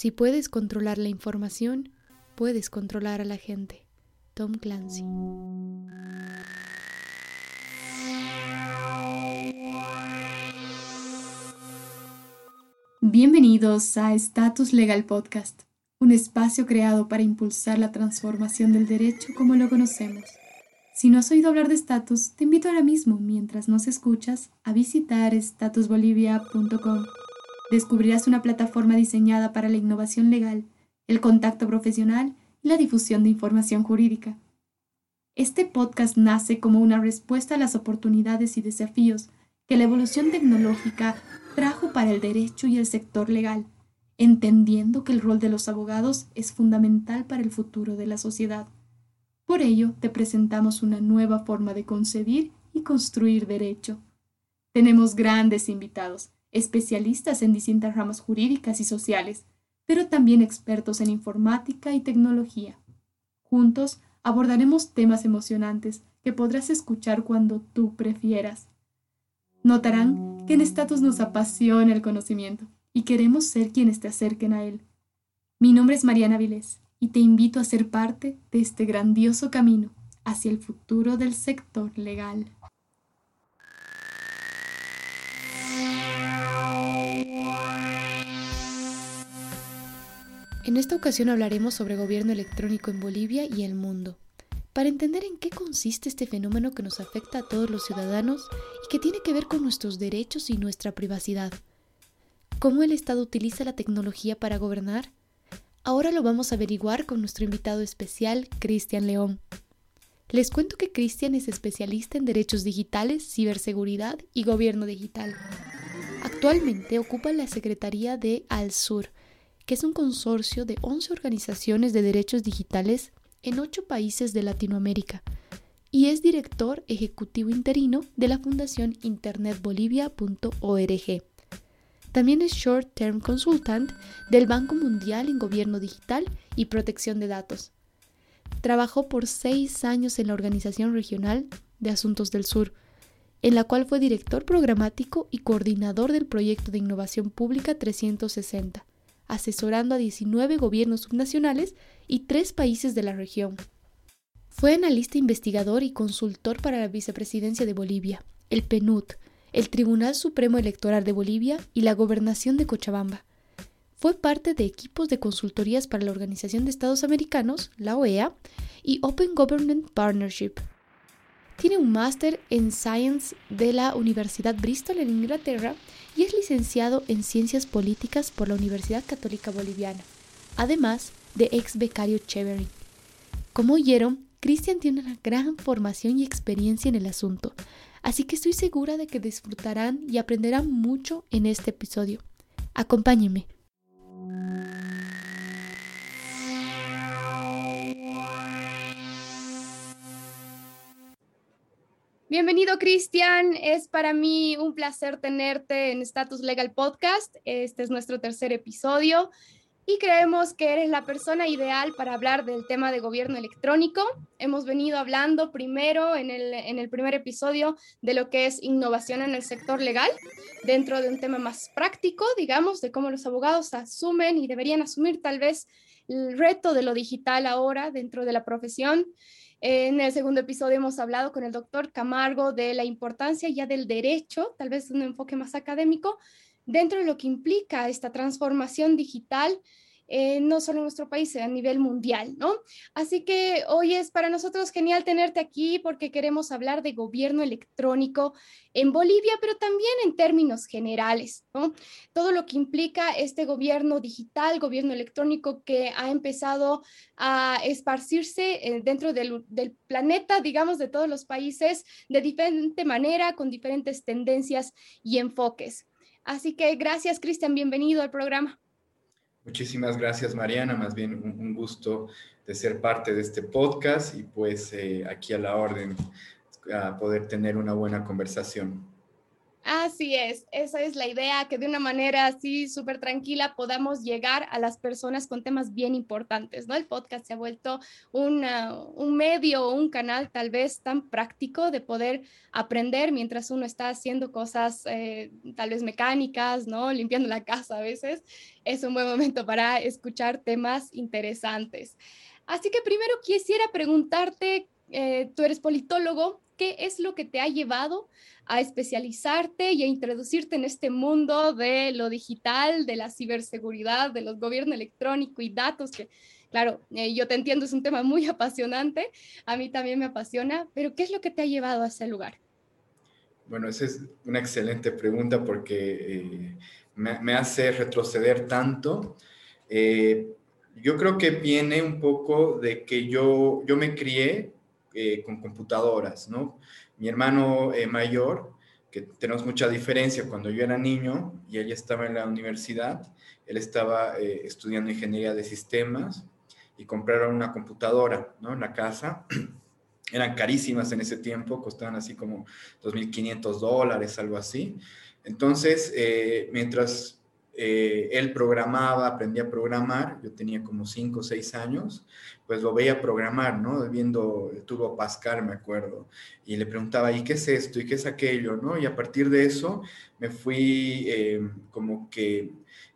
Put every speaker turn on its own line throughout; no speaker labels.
Si puedes controlar la información, puedes controlar a la gente. Tom Clancy. Bienvenidos a Status Legal Podcast, un espacio creado para impulsar la transformación del derecho como lo conocemos. Si no has oído hablar de Status, te invito ahora mismo, mientras nos escuchas, a visitar statusbolivia.com descubrirás una plataforma diseñada para la innovación legal, el contacto profesional y la difusión de información jurídica. Este podcast nace como una respuesta a las oportunidades y desafíos que la evolución tecnológica trajo para el derecho y el sector legal, entendiendo que el rol de los abogados es fundamental para el futuro de la sociedad. Por ello, te presentamos una nueva forma de concebir y construir derecho. Tenemos grandes invitados especialistas en distintas ramas jurídicas y sociales, pero también expertos en informática y tecnología. Juntos abordaremos temas emocionantes que podrás escuchar cuando tú prefieras. Notarán que en Status nos apasiona el conocimiento y queremos ser quienes te acerquen a él. Mi nombre es Mariana Vilés y te invito a ser parte de este grandioso camino hacia el futuro del sector legal. En esta ocasión hablaremos sobre gobierno electrónico en Bolivia y el mundo, para entender en qué consiste este fenómeno que nos afecta a todos los ciudadanos y que tiene que ver con nuestros derechos y nuestra privacidad. ¿Cómo el Estado utiliza la tecnología para gobernar? Ahora lo vamos a averiguar con nuestro invitado especial, Cristian León. Les cuento que Cristian es especialista en derechos digitales, ciberseguridad y gobierno digital. Actualmente ocupa la Secretaría de Al Sur, es un consorcio de 11 organizaciones de derechos digitales en 8 países de Latinoamérica, y es director ejecutivo interino de la Fundación internetbolivia.org. También es Short Term Consultant del Banco Mundial en Gobierno Digital y Protección de Datos. Trabajó por seis años en la Organización Regional de Asuntos del Sur, en la cual fue director programático y coordinador del proyecto de innovación pública 360 asesorando a 19 gobiernos subnacionales y tres países de la región. Fue analista investigador y consultor para la vicepresidencia de Bolivia, el PNUD, el Tribunal Supremo Electoral de Bolivia y la Gobernación de Cochabamba. Fue parte de equipos de consultorías para la Organización de Estados Americanos, la OEA, y Open Government Partnership. Tiene un máster en Science de la Universidad Bristol en Inglaterra y es licenciado en Ciencias Políticas por la Universidad Católica Boliviana, además de ex becario Chevery. Como oyeron, Christian tiene una gran formación y experiencia en el asunto, así que estoy segura de que disfrutarán y aprenderán mucho en este episodio. Acompáñenme. Bienvenido, Cristian. Es para mí un placer tenerte en Status Legal Podcast. Este es nuestro tercer episodio y creemos que eres la persona ideal para hablar del tema de gobierno electrónico. Hemos venido hablando primero en el, en el primer episodio de lo que es innovación en el sector legal, dentro de un tema más práctico, digamos, de cómo los abogados asumen y deberían asumir tal vez el reto de lo digital ahora dentro de la profesión. En el segundo episodio hemos hablado con el doctor Camargo de la importancia ya del derecho, tal vez un enfoque más académico, dentro de lo que implica esta transformación digital eh, no solo en nuestro país, a nivel mundial, ¿no? Así que hoy es para nosotros genial tenerte aquí porque queremos hablar de gobierno electrónico en Bolivia, pero también en términos generales, ¿no? Todo lo que implica este gobierno digital, gobierno electrónico que ha empezado a esparcirse eh, dentro del planeta, digamos, de todos los países de diferente manera, con diferentes tendencias y enfoques. Así que gracias, Cristian, bienvenido al programa.
Muchísimas gracias, Mariana. Más bien un, gusto de ser parte de este podcast y pues eh, aquí a la orden a poder tener una buena conversación.
Así es, esa es la idea, que de una manera así súper tranquila podamos llegar a las personas con temas bien importantes, ¿no? El podcast se ha vuelto un medio o un canal tal vez tan práctico de poder aprender mientras uno está haciendo cosas eh, tal vez mecánicas, ¿no? Limpiando la casa a veces. Es un buen momento para escuchar temas interesantes. Así que primero quisiera preguntarte, eh, tú eres politólogo, ¿qué es lo que te ha llevado a especializarte y a introducirte en este mundo de lo digital, de la ciberseguridad, de los gobiernos electrónicos y datos, que claro, eh, yo te entiendo, es un tema muy apasionante, a mí también me apasiona, pero ¿qué es lo que te ha llevado a ese lugar?
Bueno, esa es una excelente pregunta porque eh, me, hace retroceder tanto. Eh, yo creo que viene un poco de que yo, yo me crié con computadoras, ¿no? Mi hermano eh, mayor, que tenemos mucha diferencia, cuando yo era niño y él estaba en la universidad, él estaba eh, estudiando ingeniería de sistemas y compraron una computadora ¿no? en la casa. Eran carísimas en ese tiempo, costaban así como 2.500 dólares, algo así. Entonces, eh, él programaba, aprendía a programar, yo tenía como 5 o 6 años, pues lo veía programar, ¿no? Viendo Turbo Pascal, me acuerdo, y le preguntaba, ¿y qué es esto? ¿Y qué es aquello? ¿no? Y a partir de eso me fui eh, como que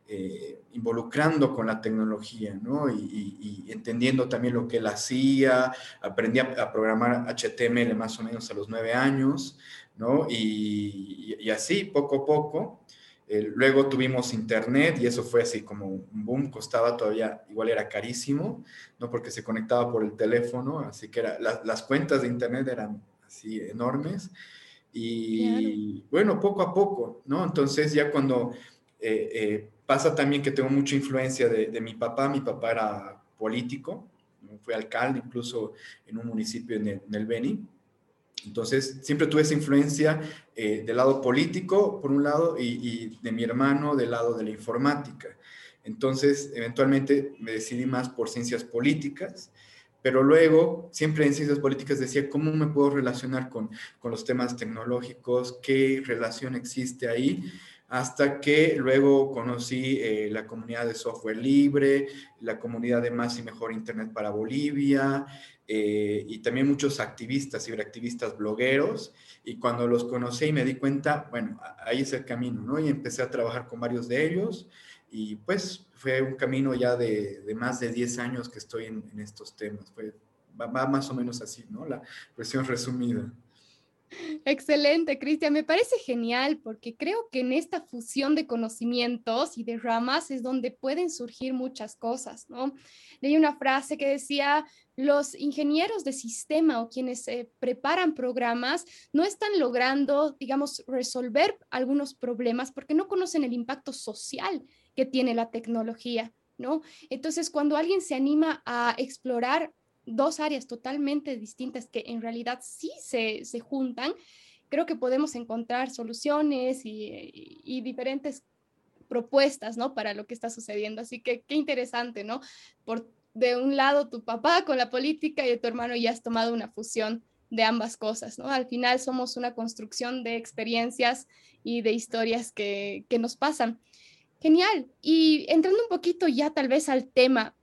eh, involucrando con la tecnología, ¿no? Y, entendiendo también lo que él hacía, aprendí a, programar HTML más o menos a los nueve años, ¿no? y así, poco a poco, eh, luego tuvimos internet y eso fue así como un boom, costaba todavía, igual era carísimo, ¿no? Porque se conectaba por el teléfono, así que era, las cuentas de internet eran así enormes. Y bueno, poco a poco, ¿no? Entonces ya cuando eh, eh, pasa también que tengo mucha influencia de, mi papá, mi papá era político, fue alcalde incluso en un municipio en el, en el Beni, entonces, siempre tuve esa influencia eh, del lado político, por un lado, y, de mi hermano del lado de la informática. Entonces, eventualmente me decidí más por ciencias políticas, pero luego, siempre en ciencias políticas decía, ¿cómo me puedo relacionar con, con los temas tecnológicos? ¿Qué relación existe ahí? hasta que luego conocí eh, la comunidad de software libre, la comunidad de más y mejor Internet para Bolivia, eh, y también muchos activistas, ciberactivistas, blogueros, y cuando los conocí y me di cuenta, bueno, ahí es el camino, ¿no? Y empecé a trabajar con varios de ellos, y pues fue un camino ya de, de más de 10 años que estoy en, estos temas, fue, va más o menos así, ¿no? La versión resumida.
Excelente, Cristian. Me parece genial porque creo que en esta fusión de conocimientos y de ramas es donde pueden surgir muchas cosas, ¿no? Leí una frase que decía, los ingenieros de sistema o quienes preparan programas no están logrando, digamos, resolver algunos problemas porque no conocen el impacto social que tiene la tecnología, ¿no? Entonces, cuando alguien se anima a explorar dos áreas totalmente distintas que en realidad sí se, juntan, creo que podemos encontrar soluciones y, diferentes propuestas, ¿no? Para lo que está sucediendo. Así que qué interesante, ¿no? Por de un lado tu papá con la política y de tu hermano ya has tomado una fusión de ambas cosas, ¿no? Al final somos una construcción de experiencias y de historias que, que nos pasan. Genial. Y entrando un poquito ya tal vez al tema,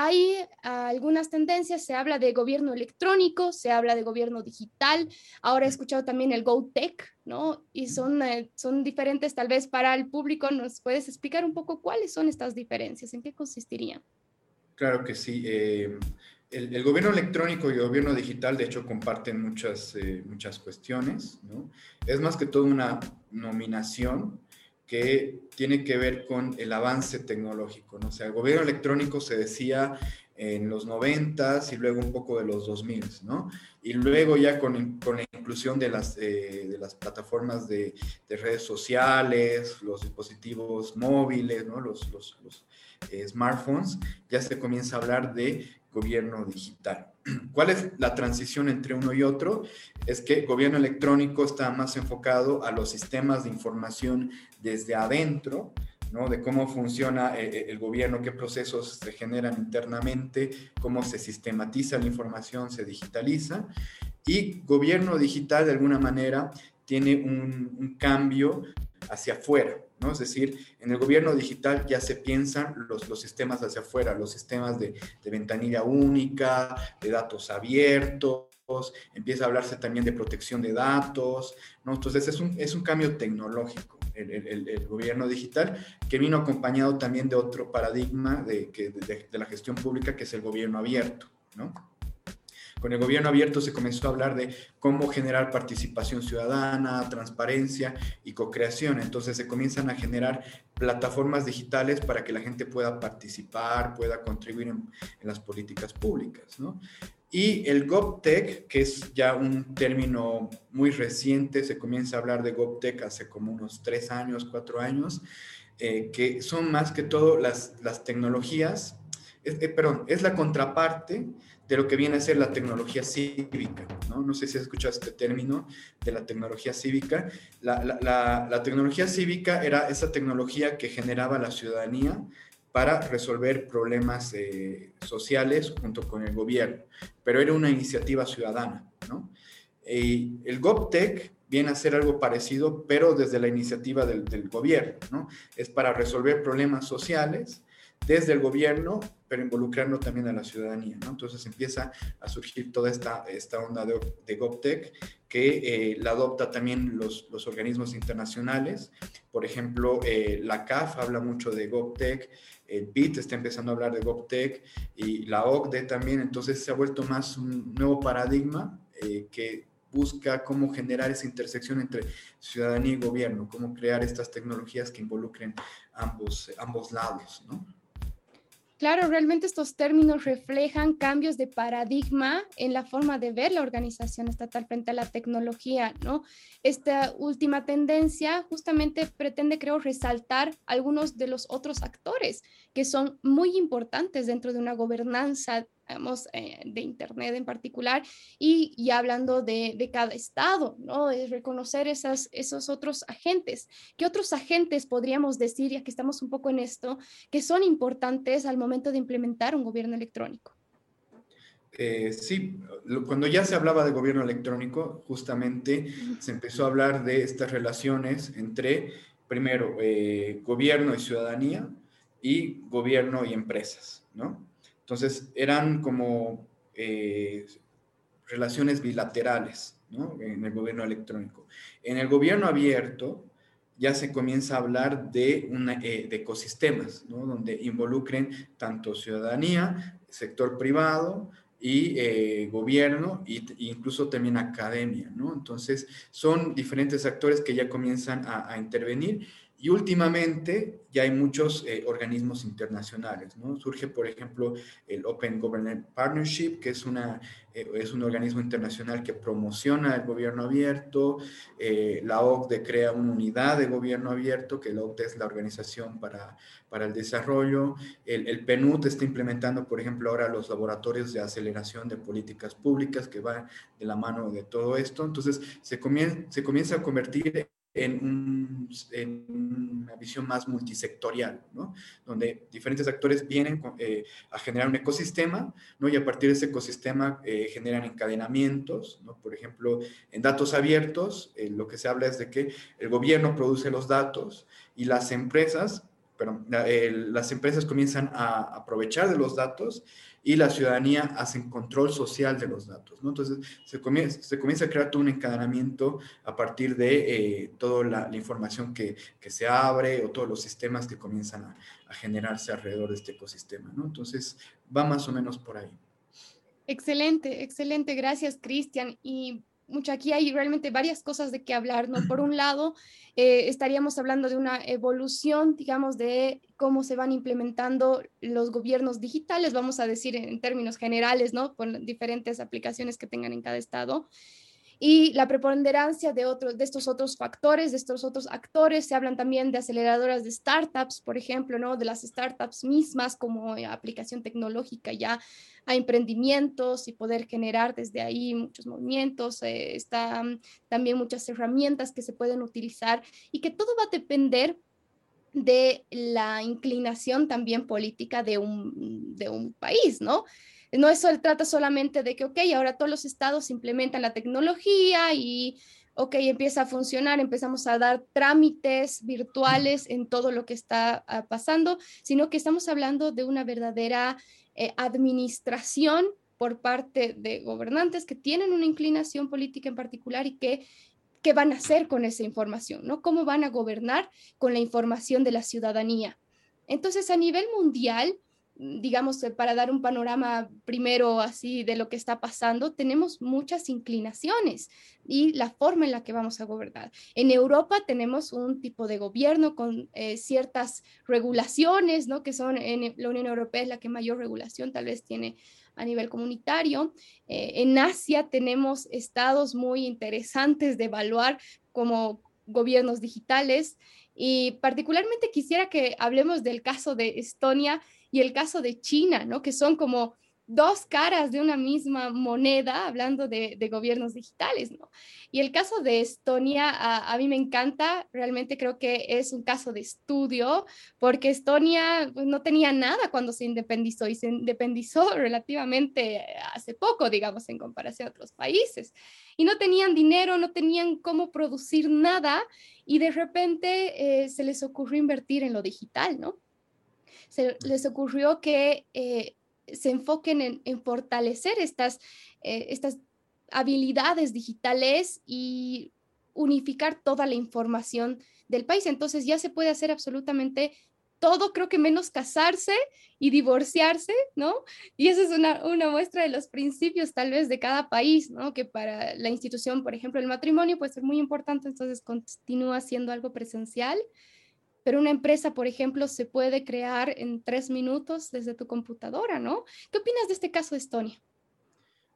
hay algunas tendencias, se habla de gobierno electrónico, se habla de gobierno digital, ahora he escuchado también el GoTech, ¿no? Y son, eh, son diferentes tal vez para el público. ¿Nos puedes explicar un poco cuáles son estas diferencias? ¿En qué consistirían?
Claro que sí. Eh, el, gobierno electrónico y el gobierno digital, de hecho, comparten muchas, eh, muchas cuestiones, ¿no? Es más que todo una nominación que tiene que ver con el avance tecnológico. ¿no? O sea, el gobierno electrónico se decía en los 90 y luego un poco de los 2000, ¿no? Y luego ya con, con la inclusión de las, eh, de las plataformas de, de, redes sociales, los dispositivos móviles, ¿no? Los, los, los eh, smartphones, ya se comienza a hablar de gobierno digital. ¿Cuál es la transición entre uno y otro? Es que gobierno electrónico está más enfocado a los sistemas de información desde adentro, ¿no? de cómo funciona eh, eh, el gobierno, qué procesos se generan internamente, cómo se sistematiza la información, se digitaliza. Y gobierno digital, de alguna manera, tiene un, cambio hacia afuera, ¿no? Es decir, en el gobierno digital ya se piensan los, los sistemas hacia afuera, los sistemas de, de ventanilla única, de datos abiertos, empieza a hablarse también de protección de datos. Entonces es un, es un cambio tecnológico, el, gobierno digital, que vino acompañado también de otro paradigma de, la gestión pública, que es el gobierno abierto. Con el gobierno abierto se comenzó a hablar de cómo generar participación ciudadana, transparencia y co-creación. Entonces se comienzan a generar plataformas digitales para que la gente pueda participar, pueda contribuir en, las políticas públicas. Y el GovTech, que es ya un término muy reciente, se comienza a hablar de GovTech hace como unos tres años, cuatro años, eh, que son más que todo las, las tecnologías, eh, perdón, es la contraparte de lo que viene a ser la tecnología cívica. No, no sé si has escuchado este término de la tecnología cívica. La, la, la, la tecnología cívica era esa tecnología que generaba la ciudadanía para resolver problemas eh, sociales junto con el gobierno, pero era una iniciativa ciudadana, ¿no? El GovTech viene a ser algo parecido, pero desde la iniciativa del, gobierno, ¿no? Es para resolver problemas sociales desde el gobierno, pero involucrando también a la ciudadanía, ¿no? Entonces empieza a surgir toda esta, esta onda de, de GovTech que eh, la adopta también los, los, organismos internacionales. Por ejemplo, eh, la CAF habla mucho de GovTech, el BIT está empezando a hablar de GovTech y la OCDE también, entonces se ha vuelto más un nuevo paradigma eh, que busca cómo generar esa intersección entre ciudadanía y gobierno, cómo crear estas tecnologías que involucren ambos, ambos lados, ¿no?
Claro, realmente estos términos reflejan cambios de paradigma en la forma de ver la organización estatal frente a la tecnología, ¿no? Esta última tendencia justamente pretende, creo, resaltar algunos de los otros actores que son muy importantes dentro de una gobernanza digamos, eh, de Internet en particular, y, y hablando de, de, cada estado, ¿no? Es reconocer esas, esos otros agentes. ¿Qué otros agentes podríamos decir, ya que estamos un poco en esto, que son importantes al momento de implementar un gobierno electrónico?
Eh, sí, cuando ya se hablaba de gobierno electrónico, justamente se empezó a hablar de estas relaciones entre, primero, eh, gobierno y ciudadanía y gobierno y empresas, ¿no? Entonces, eran como eh, relaciones bilaterales en el gobierno electrónico. En el gobierno abierto ya se comienza a hablar de, una, eh, de ecosistemas, donde involucren tanto ciudadanía, sector privado, y eh, gobierno e incluso también academia. Entonces, son diferentes actores que ya comienzan a intervenir y últimamente ya hay muchos eh, organismos internacionales, ¿no? Surge, por ejemplo, el Open Government Partnership, que es, una, eh, es un organismo internacional que promociona el gobierno abierto. Eh, la OCDE crea una unidad de gobierno abierto, que la OCDE es la Organización para, para el Desarrollo. El, el PNUD está implementando, por ejemplo, ahora los laboratorios de aceleración de políticas públicas que van de la mano de todo esto. Entonces, se comienza, se comienza a convertir en, un, en, una visión más multisectorial, ¿no? donde diferentes actores vienen eh, a generar un ecosistema ¿no? y a partir de ese ecosistema eh, generan encadenamientos. ¿no? Por ejemplo, en datos abiertos, eh, lo que se habla es de que el gobierno produce los datos y las empresas, pero, las empresas comienzan a aprovechar de los datos y la ciudadanía hace control social de los datos. ¿no? Entonces, se comienza, a crear todo un encadenamiento a partir de eh, toda la, información que, se abre o todos los sistemas que comienzan a, a generarse alrededor de este ecosistema. ¿no? Entonces, va más o menos por ahí.
Excelente, excelente. Gracias, Cristian. Y mucho aquí hay realmente varias cosas de qué hablar, ¿no? Por un lado, eh, estaríamos hablando de una evolución, digamos, de cómo se van implementando los gobiernos digitales, vamos a decir en términos generales, ¿no? Con diferentes aplicaciones que tengan en cada estado y la preponderancia de, otros, de estos otros factores, de estos otros actores. Se hablan también de aceleradoras de startups, por ejemplo, ¿no? de las startups mismas como aplicación tecnológica ya a emprendimientos y poder generar desde ahí muchos movimientos. Eh, están también muchas herramientas que se pueden utilizar y que todo va a depender de la inclinación también política de un, de un país, ¿no? No eso trata solamente de que, ok, ahora todos los estados implementan la tecnología y ok, empieza a funcionar, empezamos a dar trámites virtuales en todo lo que está ah, pasando, sino que estamos hablando de una verdadera eh, administración por parte de gobernantes que tienen una inclinación política en particular y que qué van a hacer con esa información, ¿no? ¿Cómo van a gobernar con la información de la ciudadanía? Entonces, a nivel mundial, digamos, eh, para dar un panorama primero así de lo que está pasando, tenemos muchas inclinaciones y la forma en la que vamos a gobernar. En Europa tenemos un tipo de gobierno con eh, ciertas regulaciones, ¿no? Que son en la Unión Europea es la que mayor regulación tal vez tiene a nivel comunitario. Eh, en Asia tenemos estados muy interesantes de evaluar como gobiernos digitales y particularmente quisiera que hablemos del caso de Estonia y el caso de China, ¿no? Que son como dos caras de una misma moneda, hablando de, gobiernos digitales, ¿no? Y el caso de Estonia, a, mí me encanta, realmente creo que es un caso de estudio, porque Estonia pues, no tenía nada cuando se independizó y se independizó relativamente hace poco, digamos, en comparación a otros países. Y no tenían dinero, no tenían cómo producir nada, y de repente eh, se les ocurrió invertir en lo digital, ¿no? Se les ocurrió que eh, se enfoquen en, fortalecer estas, eh, estas habilidades digitales y unificar toda la información del país. Entonces ya se puede hacer absolutamente todo, creo que menos casarse y divorciarse, ¿no? Y esa es una, una, muestra de los principios tal vez de cada país, ¿no? Que para la institución, por ejemplo, el matrimonio puede ser muy importante, entonces continúa siendo algo presencial pero una empresa, por ejemplo, se puede crear en tres minutos desde tu computadora, ¿no? ¿Qué opinas de este caso de Estonia?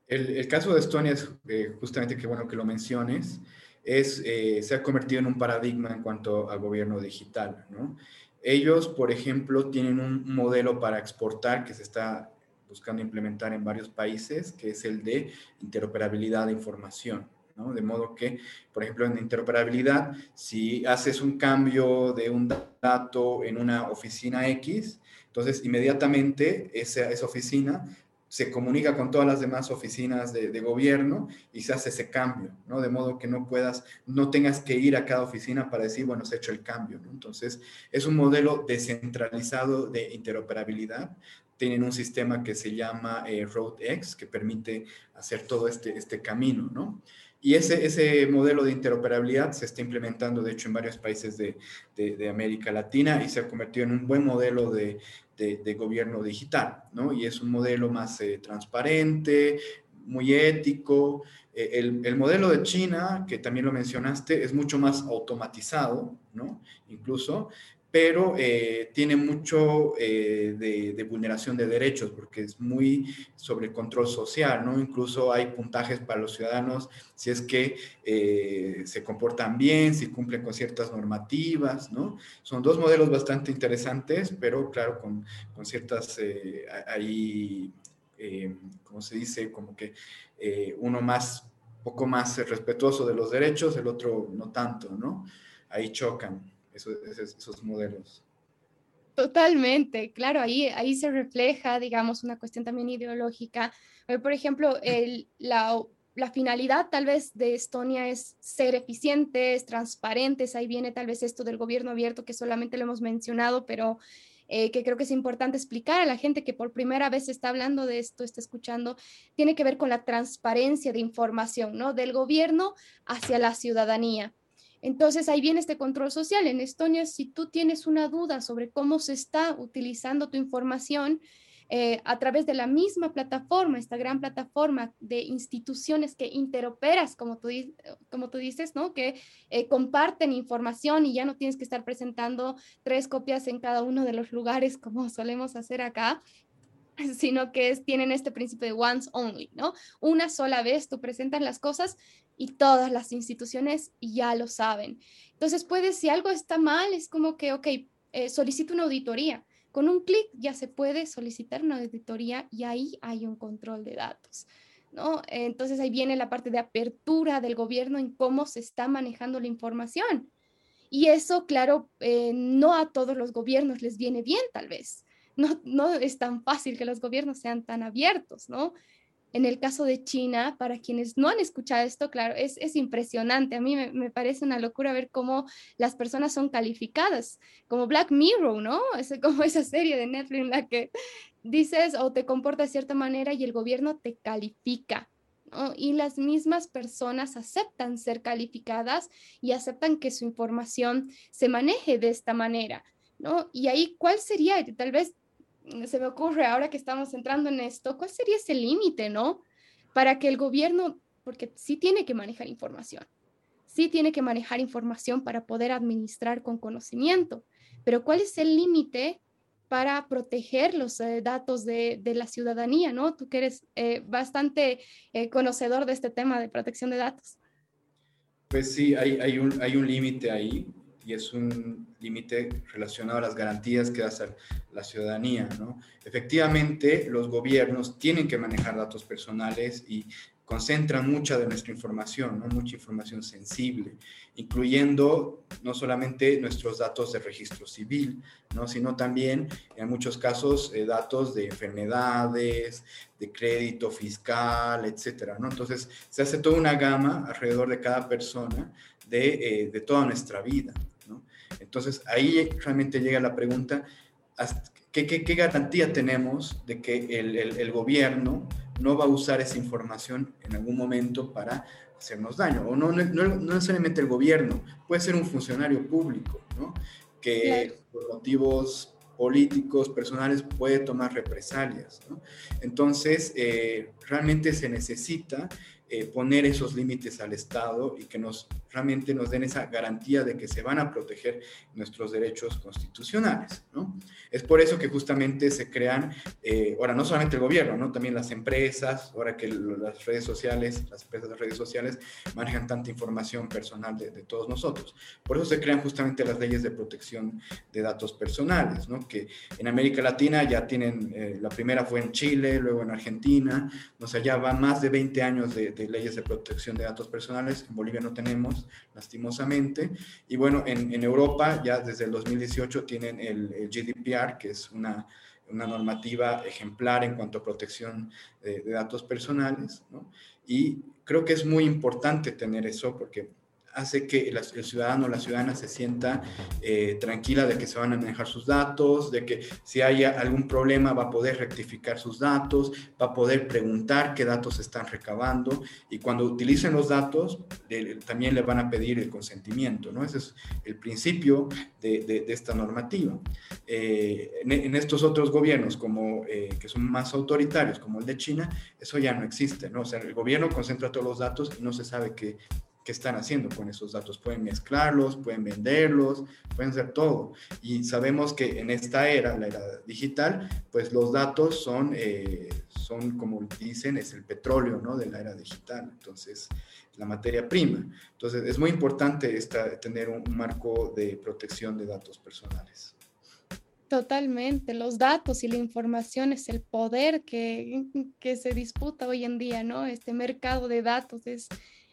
El, caso de Estonia es eh, justamente que bueno que lo menciones, es, eh, se ha convertido en un paradigma en cuanto al gobierno digital, ¿no? Ellos, por ejemplo, tienen un modelo para exportar que se está buscando implementar en varios países, que es el de interoperabilidad de información. De modo que, por ejemplo, en interoperabilidad, si haces un cambio de un dato en una oficina X, entonces inmediatamente esa, esa oficina se comunica con todas las demás oficinas de, gobierno y se hace ese cambio, ¿no? De modo que no puedas, no tengas que ir a cada oficina para decir, bueno, se ha hecho el cambio, ¿no? Entonces, es un modelo descentralizado de interoperabilidad. Tienen un sistema que se llama eh, RoadX, que permite hacer todo este, este camino, ¿no? Y ese, ese modelo de interoperabilidad se está implementando, de hecho, en varios países de, de, América Latina y se ha convertido en un buen modelo de, de gobierno digital, ¿no? Y es un modelo más eh, transparente, muy ético. Eh, el, el, modelo de China, que también lo mencionaste, es mucho más automatizado, ¿no? Incluso, pero eh, tiene mucho eh, de, vulneración de derechos porque es muy sobre control social, ¿no? Incluso hay puntajes para los ciudadanos si es que eh, se comportan bien, si cumplen con ciertas normativas, ¿no? Son dos modelos bastante interesantes, pero claro, con, con ciertas, ahí, ¿cómo se dice? Como que uno más, poco más respetuoso de los derechos, el otro no tanto, ¿no? Ahí chocan esos, modelos.
Totalmente, claro, ahí, ahí se refleja, digamos, una cuestión también ideológica. Por ejemplo, el, la, la, finalidad tal vez de Estonia es ser eficientes, transparentes, ahí viene tal vez esto del gobierno abierto que solamente lo hemos mencionado, pero eh, que creo que es importante explicar a la gente que por primera vez está hablando de esto, está escuchando, tiene que ver con la transparencia de información, ¿no? Del gobierno hacia la ciudadanía. Entonces ahí viene este control social. En Estonia, si tú tienes una duda sobre cómo se está utilizando tu información, eh, a través de la misma plataforma, esta gran plataforma de instituciones que interoperas, como tú, como tú dices, ¿no? que eh, comparten información y ya no tienes que estar presentando tres copias en cada uno de los lugares como solemos hacer acá, sino que tienen este principio de once only, ¿no? Una sola vez tú presentas las cosas y todas las instituciones ya lo saben. Entonces, puede, si algo está mal, es como que, ok, eh, solicito una auditoría. Con un clic ya se puede solicitar una auditoría y ahí hay un control de datos. ¿no? Entonces ahí viene la parte de apertura del gobierno en cómo se está manejando la información. Y eso, claro, eh, no a todos los gobiernos les viene bien, tal vez. No, no es tan fácil que los gobiernos sean tan abiertos, ¿no? En el caso de China, para quienes no han escuchado esto, claro, es, es impresionante. A mí me, me, parece una locura ver cómo las personas son calificadas, como Black Mirror, ¿no? Es como esa serie de Netflix en la que dices o te comportas de cierta manera y el gobierno te califica. ¿no? Y las mismas personas aceptan ser calificadas y aceptan que su información se maneje de esta manera. ¿no? Y ahí, ¿cuál sería? Tal vez se me ocurre ahora que estamos entrando en esto, ¿cuál sería ese límite, no? Para que el gobierno, porque sí tiene que manejar información, sí tiene que manejar información para poder administrar con conocimiento, pero ¿cuál es el límite para proteger los eh, datos de, de, la ciudadanía, ¿no? Tú que eres eh, bastante eh, conocedor de este tema de protección de datos.
Pues sí, hay, hay un, hay un límite ahí y es un límite relacionado a las garantías que da la ciudadanía. ¿no? Efectivamente, los gobiernos tienen que manejar datos personales y concentran mucha de nuestra información, ¿no? mucha información sensible, incluyendo no solamente nuestros datos de registro civil, ¿no? sino también en muchos casos eh, datos de enfermedades, de crédito fiscal, etcétera, ¿no? Entonces se hace toda una gama alrededor de cada persona de, eh, de toda nuestra vida. Entonces ahí realmente llega la pregunta, ¿qué, qué, garantía tenemos de que el, el, gobierno no va a usar esa información en algún momento para hacernos daño? O no, no, no necesariamente el gobierno, puede ser un funcionario público, ¿no? que por motivos políticos, personales, puede tomar represalias. ¿no? Entonces, eh, realmente se necesita eh, poner esos límites al Estado y que nos realmente nos den esa garantía de que se van a proteger nuestros derechos constitucionales. ¿no? Es por eso que justamente se crean, eh, ahora no solamente el gobierno, ¿no? también las empresas, ahora que las redes sociales, las empresas de redes sociales manejan tanta información personal de, de, todos nosotros. Por eso se crean justamente las leyes de protección de datos personales, ¿no? que en América Latina ya tienen, eh, la primera fue en Chile, luego en Argentina, o sea, ya van más de 20 años de, de leyes de protección de datos personales, en Bolivia no tenemos, lastimosamente, y bueno, en, Europa ya desde el 2018 tienen el, el GDPR, que es una, una, normativa ejemplar en cuanto a protección de, de datos personales, ¿no? y creo que es muy importante tener eso porque hace que el, ciudadano o la ciudadana se sienta eh, tranquila de que se van a manejar sus datos, de que si hay algún problema va a poder rectificar sus datos, va a poder preguntar qué datos están recabando y cuando utilicen los datos también le van a pedir el consentimiento, ¿no? Ese es el principio de, esta normativa. Eh, en, estos otros gobiernos como, eh, que son más autoritarios, como el de China, eso ya no existe, ¿no? O sea, el gobierno concentra todos los datos y no se sabe qué qué están haciendo con esos datos. Pueden mezclarlos, pueden venderlos, pueden hacer todo. Y sabemos que en esta era, la era digital, pues los datos son, eh, son como dicen, es el petróleo ¿no? de la era digital. Entonces, la materia prima. Entonces, es muy importante esta, tener un marco de protección de datos personales.
Totalmente, los datos y la información es el poder que, que se disputa hoy en día, ¿no? Este mercado de datos es,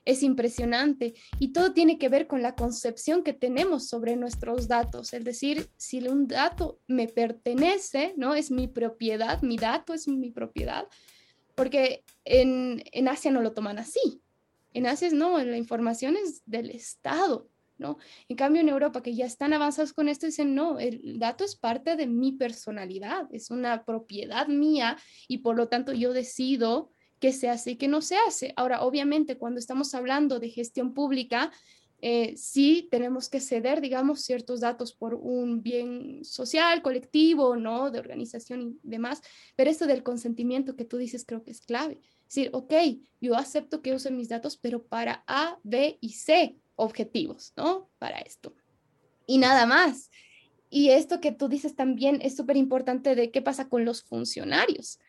es impresionante y todo tiene que ver con la concepción que tenemos sobre nuestros datos, es decir, si un dato me pertenece, ¿no? Es mi propiedad, mi dato es mi propiedad, porque en, en Asia no lo toman así. En Asia no, la información es del Estado, ¿no? En cambio, en Europa, que ya están avanzados con esto, dicen, no, el dato es parte de mi personalidad, es una propiedad mía y por lo tanto yo decido qué se hace y qué no se hace. Ahora, obviamente, cuando estamos hablando de gestión pública, eh, sí tenemos que ceder, digamos, ciertos datos por un bien social, colectivo, ¿no? De organización y demás, pero esto del consentimiento que tú dices creo que es clave. Es decir, ok, yo acepto que usen mis datos, pero para A, B y C objetivos, ¿no? Para esto. Y nada más. Y esto que tú dices también es súper importante de qué pasa con los funcionarios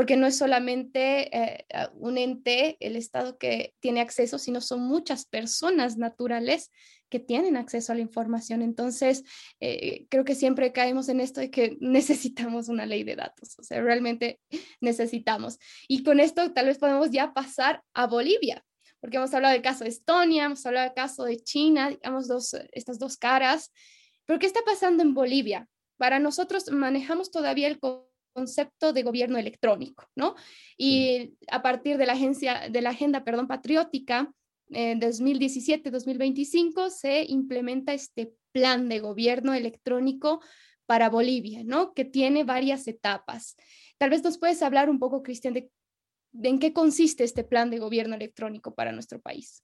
porque no es solamente eh, un ente, el Estado que tiene acceso, sino son muchas personas naturales que tienen acceso a la información. Entonces, eh, creo que siempre caemos en esto de que necesitamos una ley de datos, o sea, realmente necesitamos. Y con esto tal vez podemos ya pasar a Bolivia, porque hemos hablado del caso de Estonia, hemos hablado del caso de China, digamos, dos, estas dos caras. Pero ¿qué está pasando en Bolivia? Para nosotros manejamos todavía el concepto de gobierno electrónico, ¿no? Y a partir de la agencia, de la agenda, perdón, patriótica, en 2017-2025 se implementa este plan de gobierno electrónico para Bolivia, ¿no? Que tiene varias etapas. Tal vez nos puedes hablar un poco, Cristian, de, en qué consiste este plan de gobierno electrónico para nuestro país.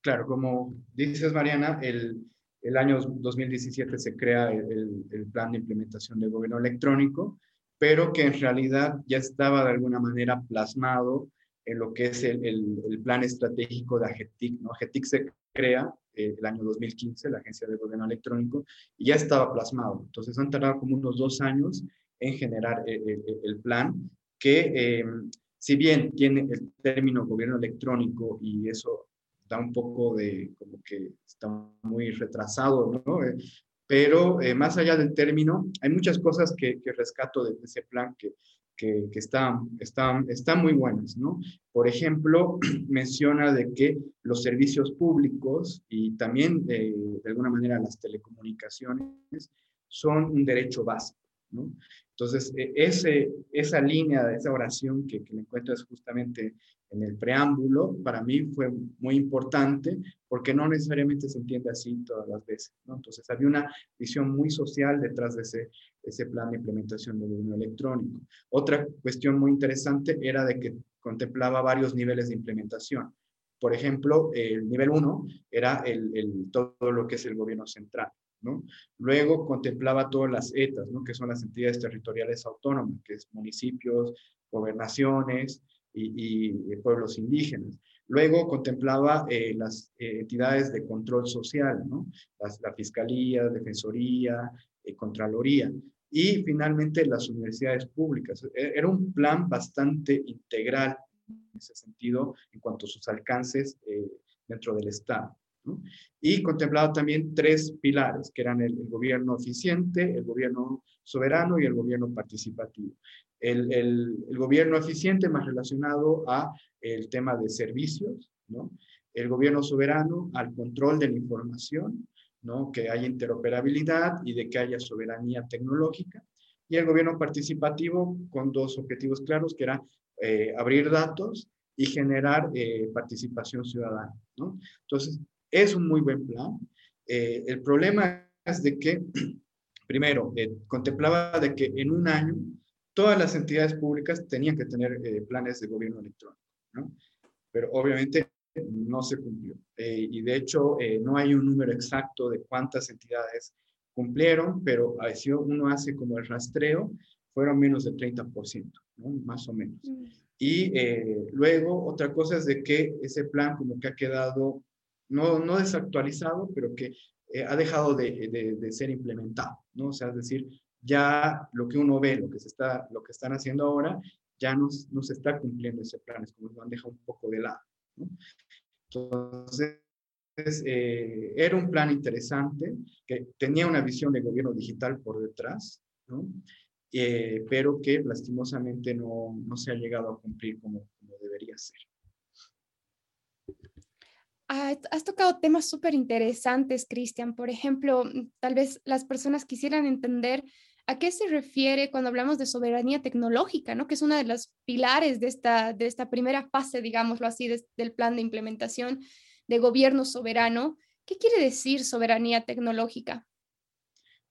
Claro, como dices, Mariana, el, el año 2017 se crea el, el, plan de implementación del gobierno electrónico, pero que en realidad ya estaba de alguna manera plasmado en lo que es el, el plan estratégico de AGETIC. ¿no? AGETIC se crea eh, el año 2015, la Agencia de Gobierno Electrónico, y ya estaba plasmado. Entonces han tardado como unos dos años en generar eh, eh, el, plan, que si bien tiene el término gobierno electrónico y eso da un poco de como que está muy retrasado, ¿no? Pero más allá del término, hay muchas cosas que, rescato de ese plan que, que, están, están, están muy buenas, ¿no? Por ejemplo, menciona de que los servicios públicos y también de, de alguna manera las telecomunicaciones son un derecho básico, ¿no? Entonces, e, esa línea, esa oración que, que le encuentro es justamente en el preámbulo, para mí fue muy importante porque no necesariamente se entiende así todas las veces. ¿no? Entonces, había una visión muy social detrás de ese, plan de implementación del gobierno electrónico. Otra cuestión muy interesante era de que contemplaba varios niveles de implementación. Por ejemplo, el nivel 1 era todo lo que es el gobierno central. Luego contemplaba todas las ETAs, que son las entidades territoriales autónomas, que es municipios, gobernaciones, y, pueblos indígenas. Luego contemplaba eh, las eh, entidades de control social, ¿no? la Fiscalía, Defensoría, eh, Contraloría. Y finalmente las universidades públicas. E, era un plan bastante integral en ese sentido en cuanto a sus alcances dentro del Estado. ¿No? Y contemplaba también tres pilares, que eran el, el, gobierno eficiente, el gobierno soberano y el gobierno participativo el, el, gobierno eficiente más relacionado a el tema de servicios, ¿no? El gobierno soberano al control de la información, ¿no? Que haya interoperabilidad y de que haya soberanía tecnológica. Y el gobierno participativo con dos objetivos claros, que era eh, abrir datos y generar eh, participación ciudadana, ¿no? Entonces, es un muy buen plan. Eh, el problema es de que, primero, contemplaba de que en un año todas las entidades públicas tenían que tener eh, planes de gobierno electrónico, ¿no? Pero obviamente no se cumplió. Eh, y de hecho, eh, no hay un número exacto de cuántas entidades cumplieron, pero si uno hace como el rastreo, fueron menos del 30%, ¿no? más o menos. Mm. Y luego, otra cosa es de que ese plan como que ha quedado, no, no desactualizado, pero que ha dejado de, de, ser implementado, ¿no? O sea, es decir, ya lo que uno ve, lo que, se está, lo que están haciendo ahora, ya no, no se está cumpliendo ese plan, es como lo han dejado un poco de lado. Entonces, eh, era un plan interesante que tenía una visión de gobierno digital por detrás, ¿no? Eh, pero que lastimosamente no, no, se ha llegado a cumplir como, como debería ser.
Has tocado temas súper interesantes, Cristian. Por ejemplo, tal vez las personas quisieran entender ¿A qué se refiere cuando hablamos de soberanía tecnológica, ¿no? que es uno de los pilares de esta, de esta primera fase, digámoslo así, del plan de implementación de gobierno soberano? ¿Qué quiere decir soberanía tecnológica?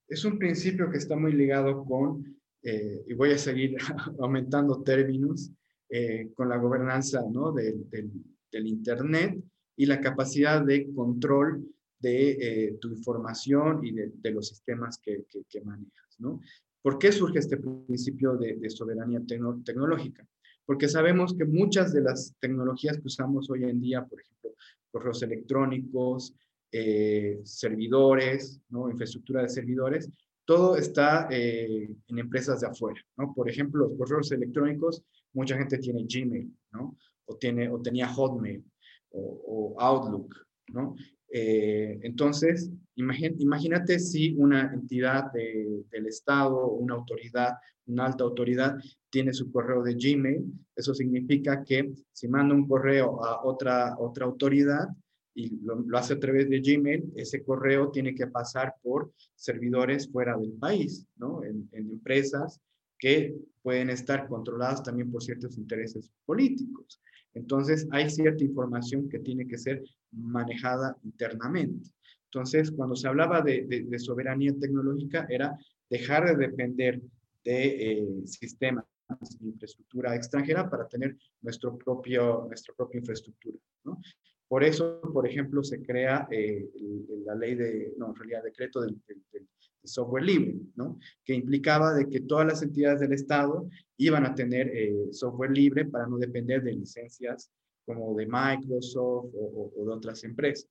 Es un principio que está muy ligado con, eh, y voy a seguir aumentando términos, eh, con la gobernanza ¿no? del, del, del Internet y la capacidad de control de eh, tu información y de, de los sistemas que, que, que manejas. ¿no? ¿Por qué surge este principio de, de soberanía tecnológica? Porque sabemos que muchas de las tecnologías que usamos hoy en día, por ejemplo, correos electrónicos, eh, servidores, ¿no? infraestructura de servidores, todo está eh, en empresas de afuera, ¿no? Por ejemplo, los correos electrónicos, mucha gente tiene Gmail, ¿no? O, tiene, o tenía Hotmail o, Outlook, ¿no? Eh, entonces, imagínate si una entidad del Estado, una autoridad, una alta autoridad, tiene su correo de Gmail, eso significa que si manda un correo a otra, otra autoridad y lo, hace a través de Gmail, ese correo tiene que pasar por servidores fuera del país, ¿no? En empresas que pueden estar controladas también por ciertos intereses políticos. Entonces, hay cierta información que tiene que ser manejada internamente. Entonces, cuando se hablaba de, soberanía tecnológica, era dejar de depender de eh, sistemas de infraestructura extranjera para tener nuestro propio, nuestra propia infraestructura. ¿no? Por eso, por ejemplo, se crea eh, la ley de, no, en realidad, decreto del, software libre, ¿no? Que implicaba de que todas las entidades del Estado iban a tener eh, software libre para no depender de licencias como de Microsoft o, de otras empresas.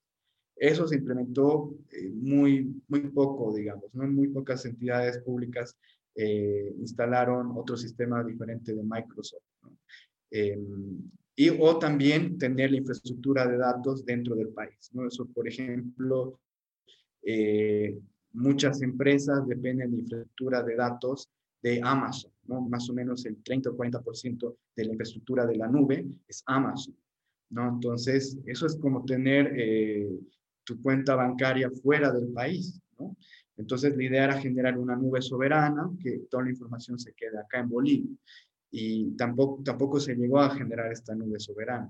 Eso se implementó eh, muy, muy poco, digamos, ¿no? Muy pocas entidades públicas instalaron otro sistema diferente de Microsoft, ¿no? Em, y o también tener la infraestructura de datos dentro del país. ¿no? Eso, por ejemplo, eh, muchas empresas dependen de infraestructura de datos de Amazon, ¿no? más o menos el 30 o 40% de la infraestructura de la nube es Amazon. ¿no? Entonces, eso es como tener eh, tu cuenta bancaria fuera del país. ¿no? Entonces, la idea era generar una nube soberana, que toda la información se quede acá en Bolivia y tampoco, tampoco se llegó a generar esta nube soberana.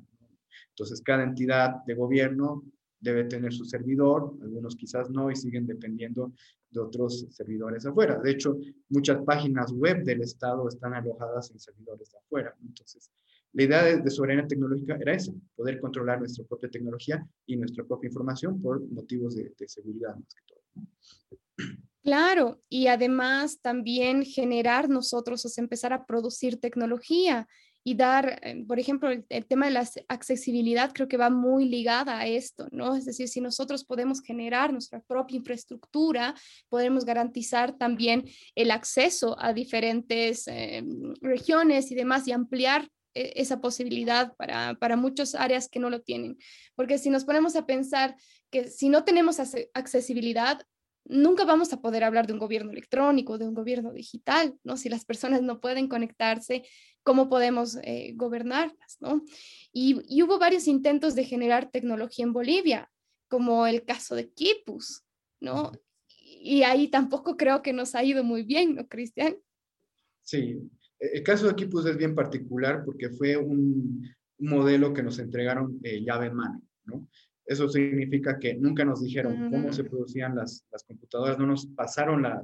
Entonces, cada entidad de gobierno debe tener su servidor, algunos quizás no, y siguen dependiendo de otros servidores afuera. De hecho, muchas páginas web del Estado están alojadas en servidores de afuera. Entonces, la idea de, soberanía tecnológica era esa, poder controlar nuestra propia tecnología y nuestra propia información por motivos de, de seguridad más que todo.
Claro, y además también generar nosotros, o sea, empezar a producir tecnología y dar, eh, por ejemplo, el, tema de la accesibilidad creo que va muy ligada a esto, ¿no? Es decir, si nosotros podemos generar nuestra propia infraestructura, podemos garantizar también el acceso a diferentes eh, regiones y demás y ampliar eh, esa posibilidad para, para muchas áreas que no lo tienen. Porque si nos ponemos a pensar que si no tenemos accesibilidad, nunca vamos a poder hablar de un gobierno electrónico, de un gobierno digital, ¿no? Si las personas no pueden conectarse, ¿cómo podemos eh, gobernarlas, ¿no? Y, hubo varios intentos de generar tecnología en Bolivia, como el caso de Kipus, ¿no? Y ahí tampoco creo que nos ha ido muy bien, ¿no, Cristian?
Sí, e-, el caso de Kipus es bien particular porque fue un, modelo que nos entregaron eh, llave en mano, ¿no? Eso significa que nunca nos dijeron cómo se producían las, las computadoras, no nos pasaron la,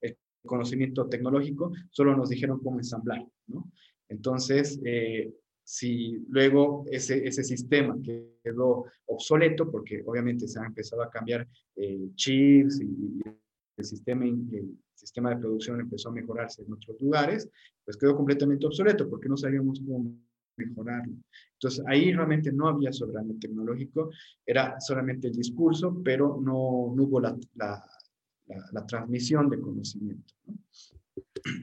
el conocimiento tecnológico, solo nos dijeron cómo ensamblar, ¿no? Entonces, eh, si luego ese, ese sistema quedó obsoleto, porque obviamente se han empezado a cambiar eh, chips y, el sistema, el sistema de producción empezó a mejorarse en otros lugares, pues quedó completamente obsoleto porque no sabíamos cómo mejorarlo. Entonces, ahí realmente no había soberano tecnológico, era solamente el discurso, pero no, hubo la, la, la, transmisión de conocimiento.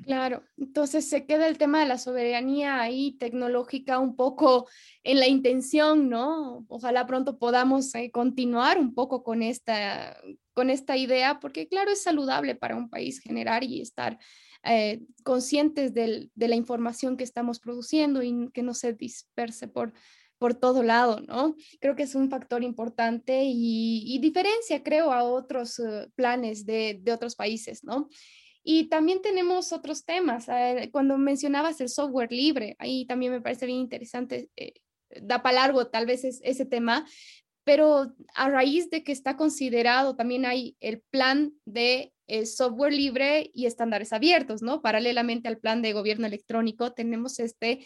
Claro, entonces se queda el tema de la soberanía ahí tecnológica un poco en la intención, ¿no? Ojalá pronto podamos eh, continuar un poco con esta, con esta idea, porque claro, es saludable para un país generar y estar eh, conscientes de la información que estamos produciendo y que no se disperse por, por todo lado, ¿no? Creo que es un factor importante y, diferencia, creo, a otros eh, planes de, otros países, ¿no? Y también tenemos otros temas. Eh, cuando mencionabas el software libre, ahí también me parece bien interesante, da para largo tal vez ese tema, pero a raíz de que está considerado, también hay el plan de eh, software libre y estándares abiertos, ¿no? Paralelamente al plan de gobierno electrónico, tenemos este,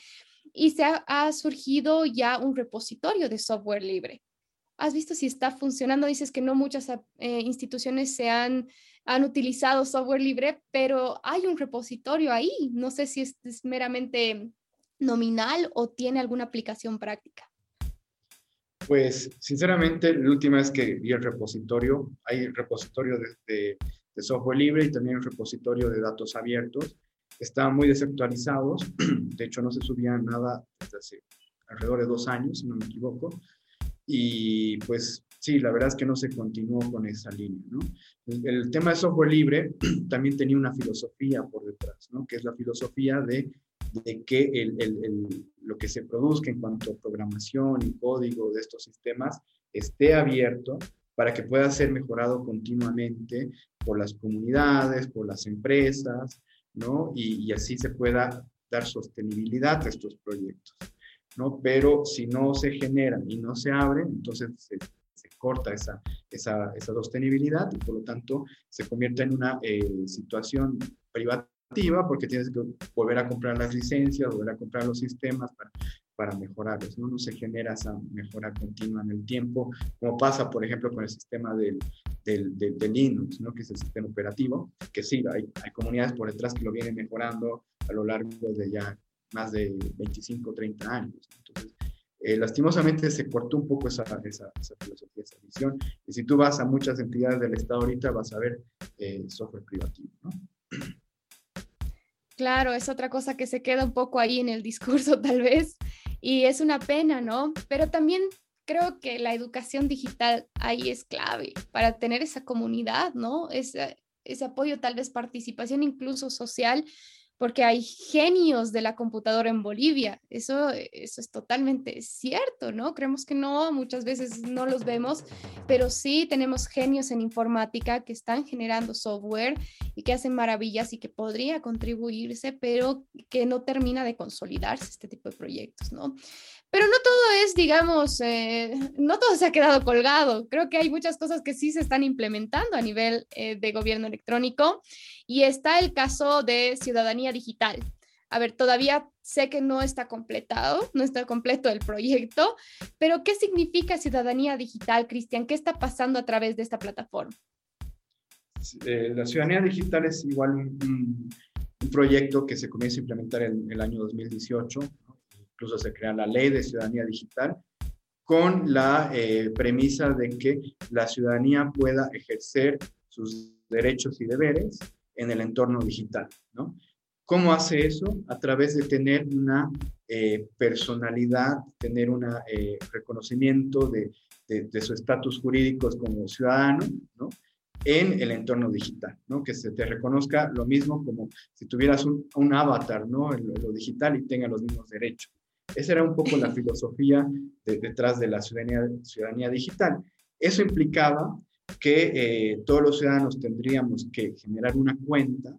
y se ha, surgido ya un repositorio de software libre. ¿Has visto si está funcionando? Dices que no muchas eh, instituciones se han, han utilizado software libre, pero hay un repositorio ahí. No sé si es de nominal o tiene alguna aplicación práctica.
Pues sinceramente, la última vez que vi el repositorio, hay repositorio de, software libre y también un repositorio de datos abiertos. Estaban muy desactualizados, de hecho no se subía nada desde hace alrededor de dos años, si no me equivoco, y pues sí, la verdad es que no se continuó con esa línea, ¿no? El, tema de software libre también tenía una filosofía por detrás, ¿no? Que es la filosofía de, de que el, el, lo que se produzca en cuanto a programación y código de estos sistemas esté abierto para que pueda ser mejorado continuamente por las comunidades, por las empresas, ¿no? Y, así se pueda dar sostenibilidad a estos proyectos, ¿no? Pero si no se generan y no se abren, entonces se, corta esa, esa, esa, sostenibilidad y por lo tanto se convierte en una eh, situación privativa porque tienes que volver a comprar las licencias, volver a comprar los sistemas para, para mejorarlos, ¿no? No se genera esa mejora continua en el tiempo, como pasa, por ejemplo, con el sistema del, del, del, Linux, ¿no? Que es el sistema operativo, que sí, hay, hay comunidades por detrás que lo vienen mejorando a lo largo de ya más de 25, 30 años. Entonces, eh, lastimosamente se cortó un poco esa, esa, esa, filosofía, esa visión. Y si tú vas a muchas entidades del Estado ahorita, vas a ver eh, software privativo, ¿no?
Claro, es otra cosa que se queda un poco ahí en el discurso tal vez, y es una pena, ¿no? Pero también creo que la educación digital ahí es clave para tener esa comunidad, ¿no? Ese, apoyo, tal vez participación incluso social porque hay genios de la computadora en Bolivia. Eso, eso es totalmente cierto, ¿no? Creemos que no, muchas veces no los vemos, pero sí tenemos genios en informática que están generando software y que hacen maravillas y que podría contribuirse, pero que no termina de consolidarse este tipo de proyectos, ¿no? Pero no todo es, digamos, eh, no todo se ha quedado colgado. Creo que hay muchas cosas que sí se están implementando a nivel eh, de gobierno electrónico y está el caso de ciudadanía digital. A ver, todavía sé que no está completado, no está completo el proyecto, pero ¿qué significa ciudadanía digital, Cristian? ¿Qué está pasando a través de esta plataforma?
Eh, la ciudadanía digital es igual un, proyecto que se comienza a implementar en el año 2018 incluso se crea la ley de ciudadanía digital, con la eh, premisa de que la ciudadanía pueda ejercer sus derechos y deberes en el entorno digital. ¿Cómo hace eso? A través de tener una eh, personalidad, tener un eh, reconocimiento de, su estatus jurídico como ciudadano, ¿no? en el entorno digital. Que se te reconozca lo mismo como si tuvieras un, un avatar, ¿no? En lo, digital y tenga los mismos derechos. Esa era un poco la filosofía detrás de la ciudadanía, digital. Eso implicaba que eh, todos los ciudadanos tendríamos que generar una cuenta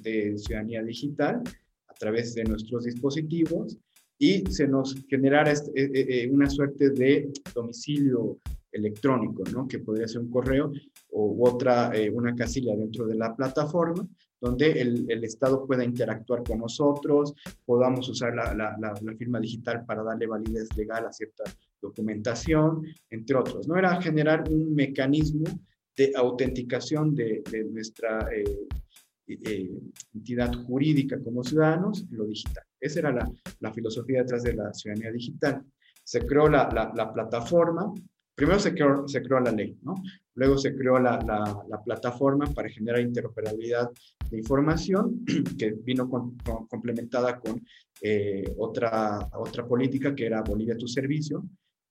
de ciudadanía digital a través de nuestros dispositivos y se nos generara este, eh, eh, una suerte de domicilio electrónico, ¿no? que podría ser un correo u otra, una casilla dentro de la plataforma, donde el, Estado pueda interactuar con nosotros, podamos usar la, la, la, firma digital para darle validez legal a cierta documentación, entre otros. ¿no? Era generar un mecanismo de autenticación de, nuestra eh, eh, entidad jurídica como ciudadanos lo digital. Esa era la, filosofía detrás de la ciudadanía digital. Se creó la, plataforma, primero se creó, se creó la ley, ¿no? Luego se creó la, la, plataforma para generar interoperabilidad de información, que vino complementada con eh, otra, otra política que era Bolivia tu servicio,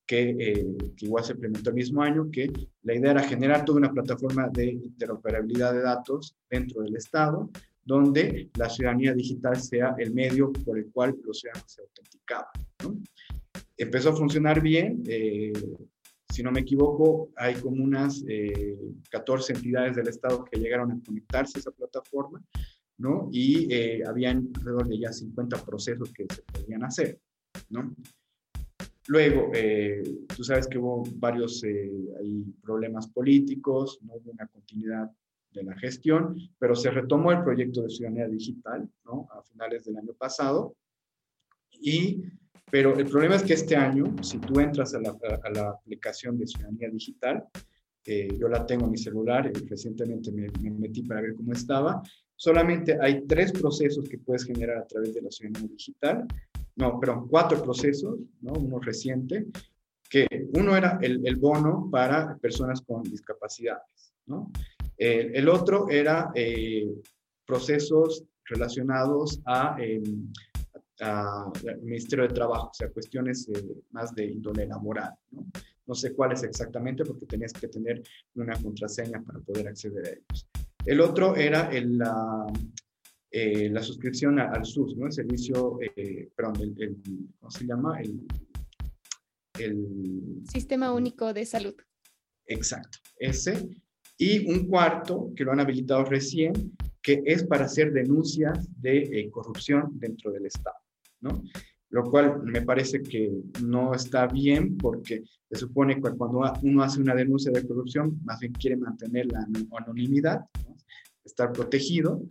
que, eh, que, igual se implementó el mismo año, que la idea era generar toda una plataforma de interoperabilidad de datos dentro del Estado, donde la ciudadanía digital sea el medio por el cual los ciudadanos se autenticaban. Empezó a funcionar bien, eh, si no me equivoco, hay como unas 14 eh, entidades del Estado que llegaron a conectarse a esa plataforma, ¿no? Y eh, habían alrededor de ya 50 procesos que se podían hacer, ¿no? Luego, eh, tú sabes que hubo varios hay problemas políticos, no hubo una continuidad de la gestión, pero se retomó el proyecto de ciudadanía digital, ¿no? A finales del año pasado. Y pero el problema es que este año, si tú entras a la, a la aplicación de Ciudadanía Digital, eh, yo la tengo en mi celular, y recientemente me, metí para ver cómo estaba, solamente hay tres procesos que puedes generar a través de la Ciudadanía Digital, no, perdón, cuatro procesos, ¿no? uno reciente, que uno era el, el bono para personas con discapacidades, ¿no? el otro era eh, procesos relacionados a al Ministerio de Trabajo, o sea, cuestiones eh, más de índole laboral. ¿no? no sé cuáles exactamente porque tenías que tener una contraseña para poder acceder a ellos. El otro era el, la, eh, la suscripción al SUS, ¿no? El servicio, eh, perdón, el, ¿cómo se llama? El,
el Sistema Único de Salud.
Exacto, ese. Y un cuarto que lo han habilitado recién, que es para hacer denuncias de eh, corrupción dentro del Estado, ¿no? Lo cual me parece que no está bien porque se supone que cuando uno hace una denuncia de corrupción, más bien quiere mantener la anonimidad, estar protegido.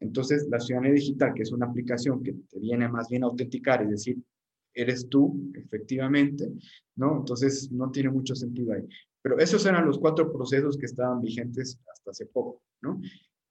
Entonces, la ciudadanía digital, que es una aplicación que te viene más bien a autenticar, es decir, eres tú, efectivamente, ¿no? Entonces, no tiene mucho sentido ahí. Pero esos eran los cuatro procesos que estaban vigentes hasta hace poco, ¿no?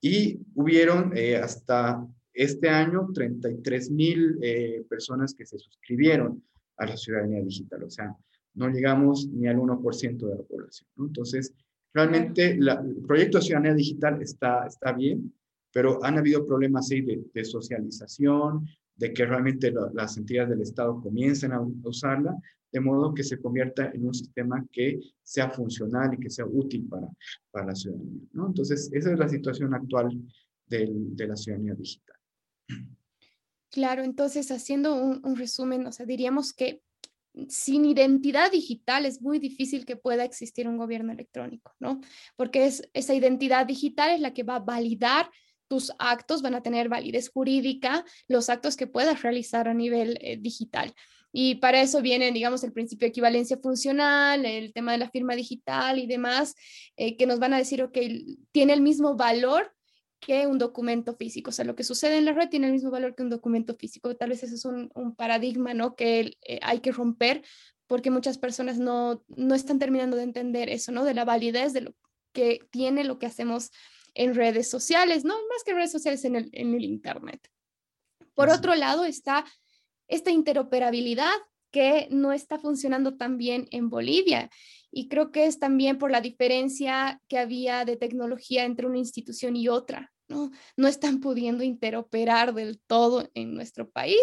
Y hubieron eh, hasta este año 33 mil eh, personas que se suscribieron a la ciudadanía digital, o sea, no llegamos ni al 1% de la población. Entonces, realmente el proyecto de ciudadanía digital está, está bien, pero han habido problemas ahí de, de socialización, de que realmente las entidades del Estado comiencen a usarla, de modo que se convierta en un sistema que sea funcional y que sea útil para, para la ciudadanía. Entonces, esa es la situación actual del, de la ciudadanía digital.
Claro, entonces haciendo un, resumen, o sea, diríamos que sin identidad digital es muy difícil que pueda existir un gobierno electrónico, ¿no? Porque es, esa identidad digital es la que va a validar tus actos, van a tener validez jurídica, los actos que puedas realizar a nivel eh, digital. Y para eso viene, digamos, el principio de equivalencia funcional, el tema de la firma digital y demás, eh, que nos van a decir, ok, tiene el mismo valor que un documento físico. O sea, lo que sucede en la red tiene el mismo valor que un documento físico. Tal vez ese es un, paradigma, ¿no? Que eh, hay que romper porque muchas personas no, no están terminando de entender eso, ¿no? De la validez de lo que tiene lo que hacemos en redes sociales, ¿no? Más que redes sociales en el, en el Internet. Por otro lado está esta interoperabilidad que no está funcionando tan bien en Bolivia. Y creo que es también por la diferencia que había de tecnología entre una institución y otra. ¿no? no están pudiendo interoperar del todo en nuestro país.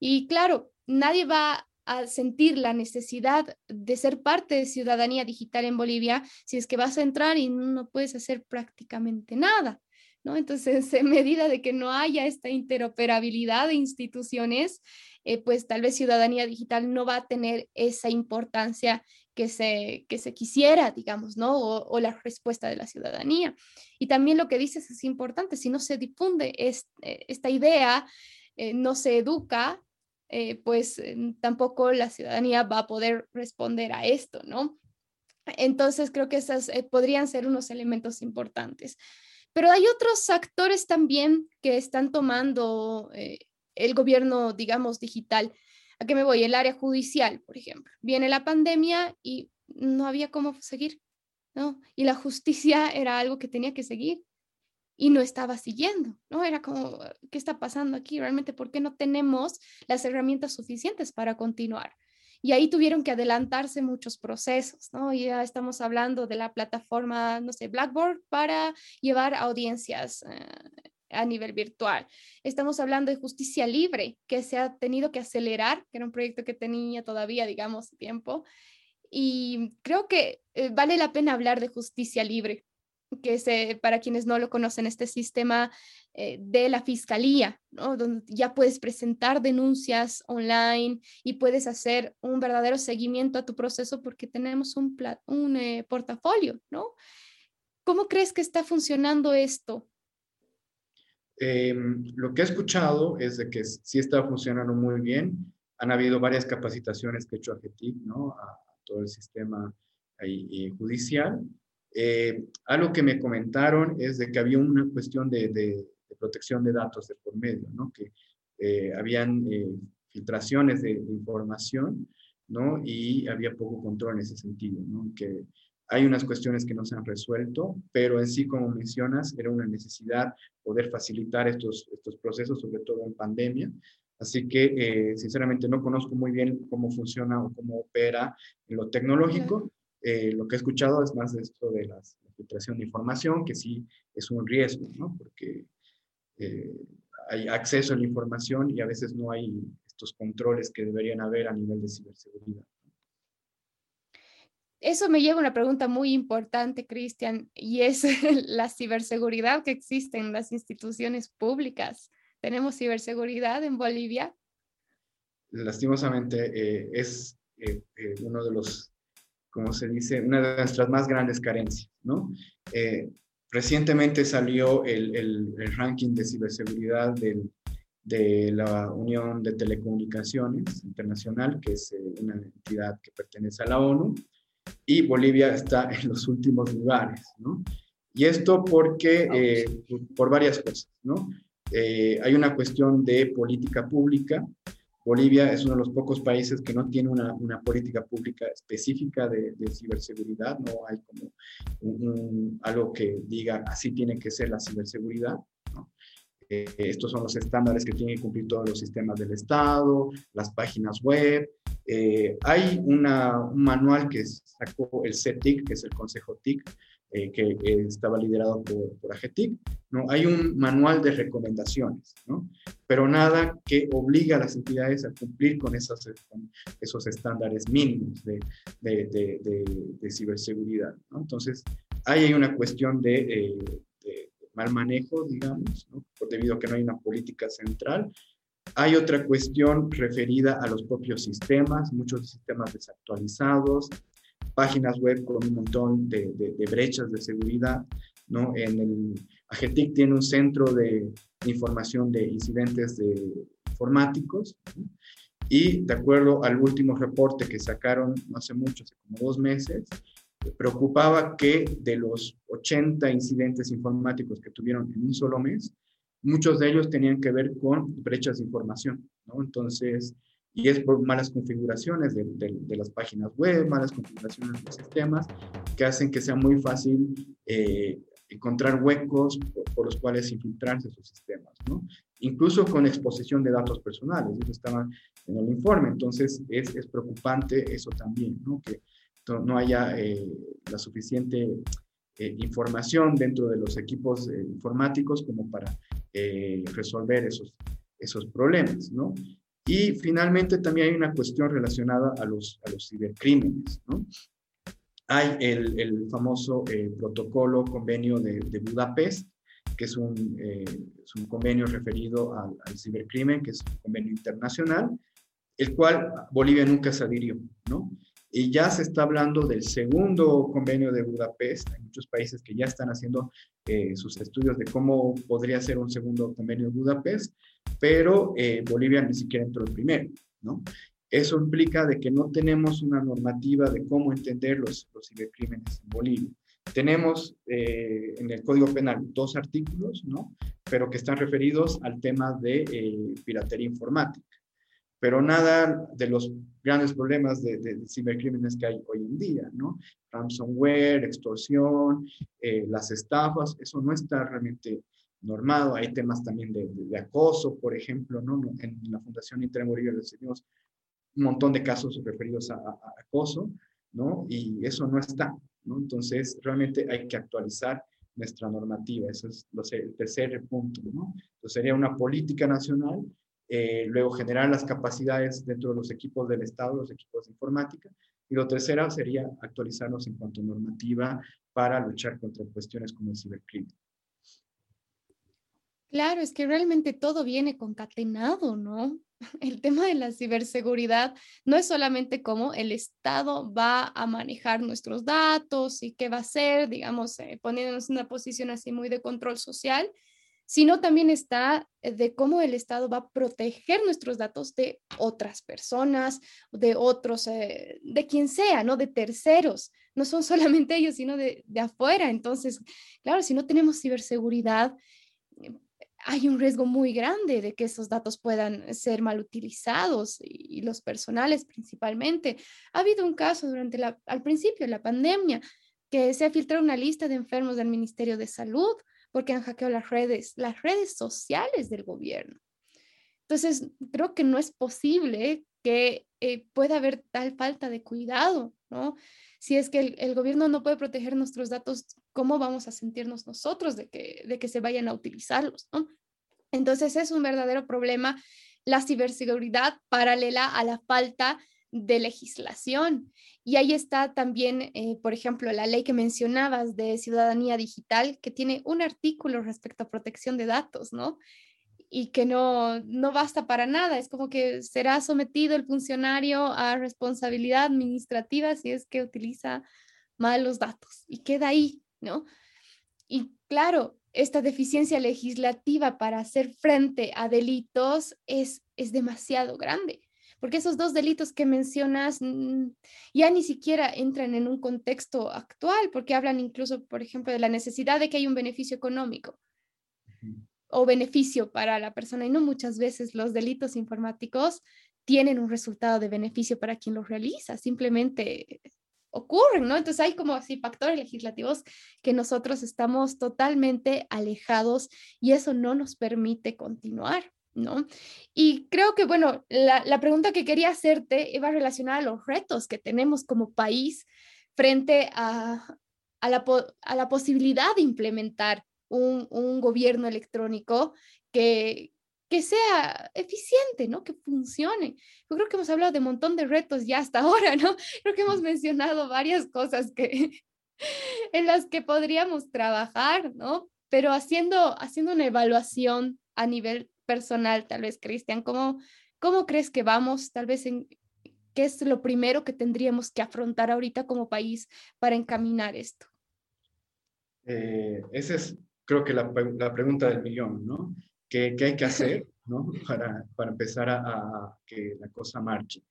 Y claro, nadie va a sentir la necesidad de ser parte de ciudadanía digital en Bolivia si es que vas a entrar y no puedes hacer prácticamente nada. ¿no? Entonces, en medida de que no haya esta interoperabilidad de instituciones, eh, pues tal vez ciudadanía digital no va a tener esa importancia que se, que se quisiera, digamos, ¿no? O, la respuesta de la ciudadanía. Y también lo que dices es importante, si no se difunde eh, esta idea, eh, no se educa, pues tampoco la ciudadanía va a poder responder a esto, ¿no? Entonces creo que esos podrían ser unos elementos importantes. Pero hay otros actores también que están tomando el gobierno, digamos, digital. ¿A qué me voy? El área judicial, por ejemplo. Viene la pandemia y no había cómo seguir, ¿no? Y la justicia era algo que tenía que seguir y no estaba siguiendo, ¿no? Era como, ¿qué está pasando aquí? Realmente, ¿por qué no tenemos las herramientas suficientes para continuar? Y ahí tuvieron que adelantarse muchos procesos, ¿no? Ya estamos hablando de la plataforma, no sé, Blackboard para llevar audiencias eh, a nivel virtual. Estamos hablando de justicia libre, que se ha tenido que acelerar, que era un proyecto que tenía todavía, digamos, tiempo. Y creo que eh, vale la pena hablar de justicia libre, que es, para quienes no lo conocen, este sistema eh, de la fiscalía, ¿no? donde ya puedes presentar denuncias online y puedes hacer un verdadero seguimiento a tu proceso porque tenemos un, un eh, portafolio, ¿no? ¿Cómo crees que está funcionando esto?
Em, lo que he escuchado es de que sí está funcionando muy bien. Han habido varias capacitaciones que he hecho a GETIC, ¿no? A, todo el sistema ahí, judicial. Eh, algo que me comentaron es de que había una cuestión de, de, protección de datos de por medio, ¿no? Que eh, habían eh, filtraciones de, de, información, ¿no? Y había poco control en ese sentido, ¿no? Que hay unas cuestiones que no se han resuelto, pero en sí, como mencionas, era una necesidad poder facilitar estos, estos procesos, sobre todo en pandemia. Así que, eh, sinceramente, no conozco muy bien cómo funciona o cómo opera en lo tecnológico. Eh, lo que he escuchado es más de esto de la filtración de información, que sí es un riesgo, ¿no? Porque eh, hay acceso a la información y a veces no hay estos controles que deberían haber a nivel de ciberseguridad
eso me lleva a una pregunta muy importante, Cristian, y es la ciberseguridad que existe en las instituciones públicas. ¿Tenemos ciberseguridad en Bolivia?
Lastimosamente eh, es eh, eh, uno de los, como se dice, una de nuestras más grandes carencias, ¿no? recientemente salió el, ranking de ciberseguridad de la Unión de Telecomunicaciones Internacional, que es una entidad que pertenece a la ONU, y Bolivia está en los últimos lugares, ¿no? Y esto porque, eh, por varias cosas, ¿no? Eh, hay una cuestión de política pública. Bolivia es uno de los pocos países que no tiene una, una política pública específica de, de ciberseguridad, no hay como algo que diga así tiene que ser la ciberseguridad. ¿no? Eh, estos son los estándares que tienen que cumplir todos los sistemas del Estado, las páginas web. Eh, hay una, un manual que sacó el CETIC, que es el Consejo TIC, eh, que estaba liderado por, por AGETIC. ¿no? Hay un manual de recomendaciones, ¿no? pero nada que obliga a las entidades a cumplir con, esas, esos estándares mínimos de, de, de, de ciberseguridad. ¿no? Entonces, ahí hay una cuestión de mal manejo, digamos, debido a que no hay una política central. Hay otra cuestión referida a los propios sistemas, muchos sistemas desactualizados, páginas web con un montón de, brechas de seguridad. ¿no? En el AGETIC tiene un centro de información de incidentes de informáticos y de acuerdo al último reporte que sacaron no hace mucho, hace como dos meses, preocupaba que de los 80 incidentes informáticos que tuvieron en un solo mes, muchos de ellos tenían que ver con brechas de información, ¿no? Entonces, y es por malas configuraciones de, de, las páginas web, malas configuraciones de sistemas, que hacen que sea muy fácil eh, encontrar huecos por, los cuales infiltrarse sus sistemas, ¿no? Incluso con exposición de datos personales, eso estaba en el informe, entonces es, es preocupante eso también, ¿no? Que no haya eh, la suficiente eh, información dentro de los equipos eh, informáticos como para resolver esos, esos problemas, ¿no? Y finalmente también hay una cuestión relacionada a los, a los cibercrímenes, ¿no? Hay el, el famoso protocolo convenio de, de, Budapest, que es un, es un convenio referido al, al, cibercrimen, que es un convenio internacional, el cual Bolivia nunca se adhirió, ¿no? Y ya se está hablando del segundo convenio de Budapest. Hay muchos países que ya están haciendo eh, sus estudios de cómo podría ser un segundo convenio de Budapest, pero eh, Bolivia ni siquiera entró el primero, ¿no? Eso implica de que no tenemos una normativa de cómo entender los, los cibercrímenes en Bolivia. Tenemos eh, en el Código Penal dos artículos, ¿no? Pero que están referidos al tema de piratería informática pero nada de los grandes problemas de, cibercrímenes que hay hoy en día, ¿no? Ransomware, extorsión, eh, las estafas, eso no está realmente normado. Hay temas también de, acoso, por ejemplo, ¿no? En la Fundación Intermurillo recibimos un montón de casos referidos a, acoso, ¿no? Y eso no está, ¿no? Entonces, realmente hay que actualizar nuestra normativa. Ese es el tercer punto, ¿no? Entonces, sería una política nacional eh, luego generar las capacidades dentro de los equipos del Estado, los equipos de informática, y lo tercero sería actualizarnos en cuanto a normativa para luchar contra cuestiones como el cibercrimen.
Claro, es que realmente todo viene concatenado, ¿no? El tema de la ciberseguridad no es solamente cómo el Estado va a manejar nuestros datos y qué va a hacer, digamos, eh, poniéndonos en una posición así muy de control social, sino también está eh, de cómo el Estado va a proteger nuestros datos de otras personas, de otros, eh, de quien sea, ¿no? De terceros. No son solamente ellos, sino de, de afuera. Entonces, claro, si no tenemos ciberseguridad, eh, hay un riesgo muy grande de que esos datos puedan ser mal utilizados y, los personales principalmente. Ha habido un caso durante la, al principio de la pandemia que se ha filtrado una lista de enfermos del Ministerio de Salud porque han hackeado las redes, las redes sociales del gobierno. Entonces, creo que no es posible que eh, pueda haber tal falta de cuidado, ¿no? Si es que el, gobierno no puede proteger nuestros datos, ¿cómo vamos a sentirnos nosotros de que, de que se vayan a utilizarlos, ¿no? Entonces, es un verdadero problema la ciberseguridad paralela a la falta de legislación. Y ahí está también, eh, por ejemplo, la ley que mencionabas de ciudadanía digital, que tiene un artículo respecto a protección de datos, ¿no? Y que no, no basta para nada. Es como que será sometido el funcionario a responsabilidad administrativa si es que utiliza mal los datos y queda ahí, ¿no? Y claro, esta deficiencia legislativa para hacer frente a delitos es, es demasiado grande, porque esos dos delitos que mencionas mm, ya ni siquiera entran en un contexto actual, porque hablan incluso, por ejemplo, de la necesidad de que haya un beneficio económico o beneficio para la persona, y no muchas veces los delitos informáticos tienen un resultado de beneficio para quien los realiza, simplemente ocurren, ¿no? Entonces hay como así factores legislativos que nosotros estamos totalmente alejados y eso no nos permite continuar, ¿no? Y creo que, bueno, la, pregunta que quería hacerte iba relacionada a los retos que tenemos como país frente a, la, a la, posibilidad de implementar un, un gobierno electrónico que, que sea eficiente, ¿no? Que funcione. Yo creo que hemos hablado de un montón de retos ya hasta ahora, ¿no? Creo que hemos mencionado varias cosas que, en las que podríamos trabajar, ¿no? Pero haciendo, haciendo una evaluación a nivel personal, tal vez, Cristian, ¿cómo, ¿cómo crees que vamos? Tal vez en qué es lo primero que tendríamos que afrontar ahorita como país para encaminar esto.
Eh, esa es, creo que la, la pregunta del millón, ¿no? ¿Qué, hay que hacer ¿no? para, para empezar a, que la cosa marche?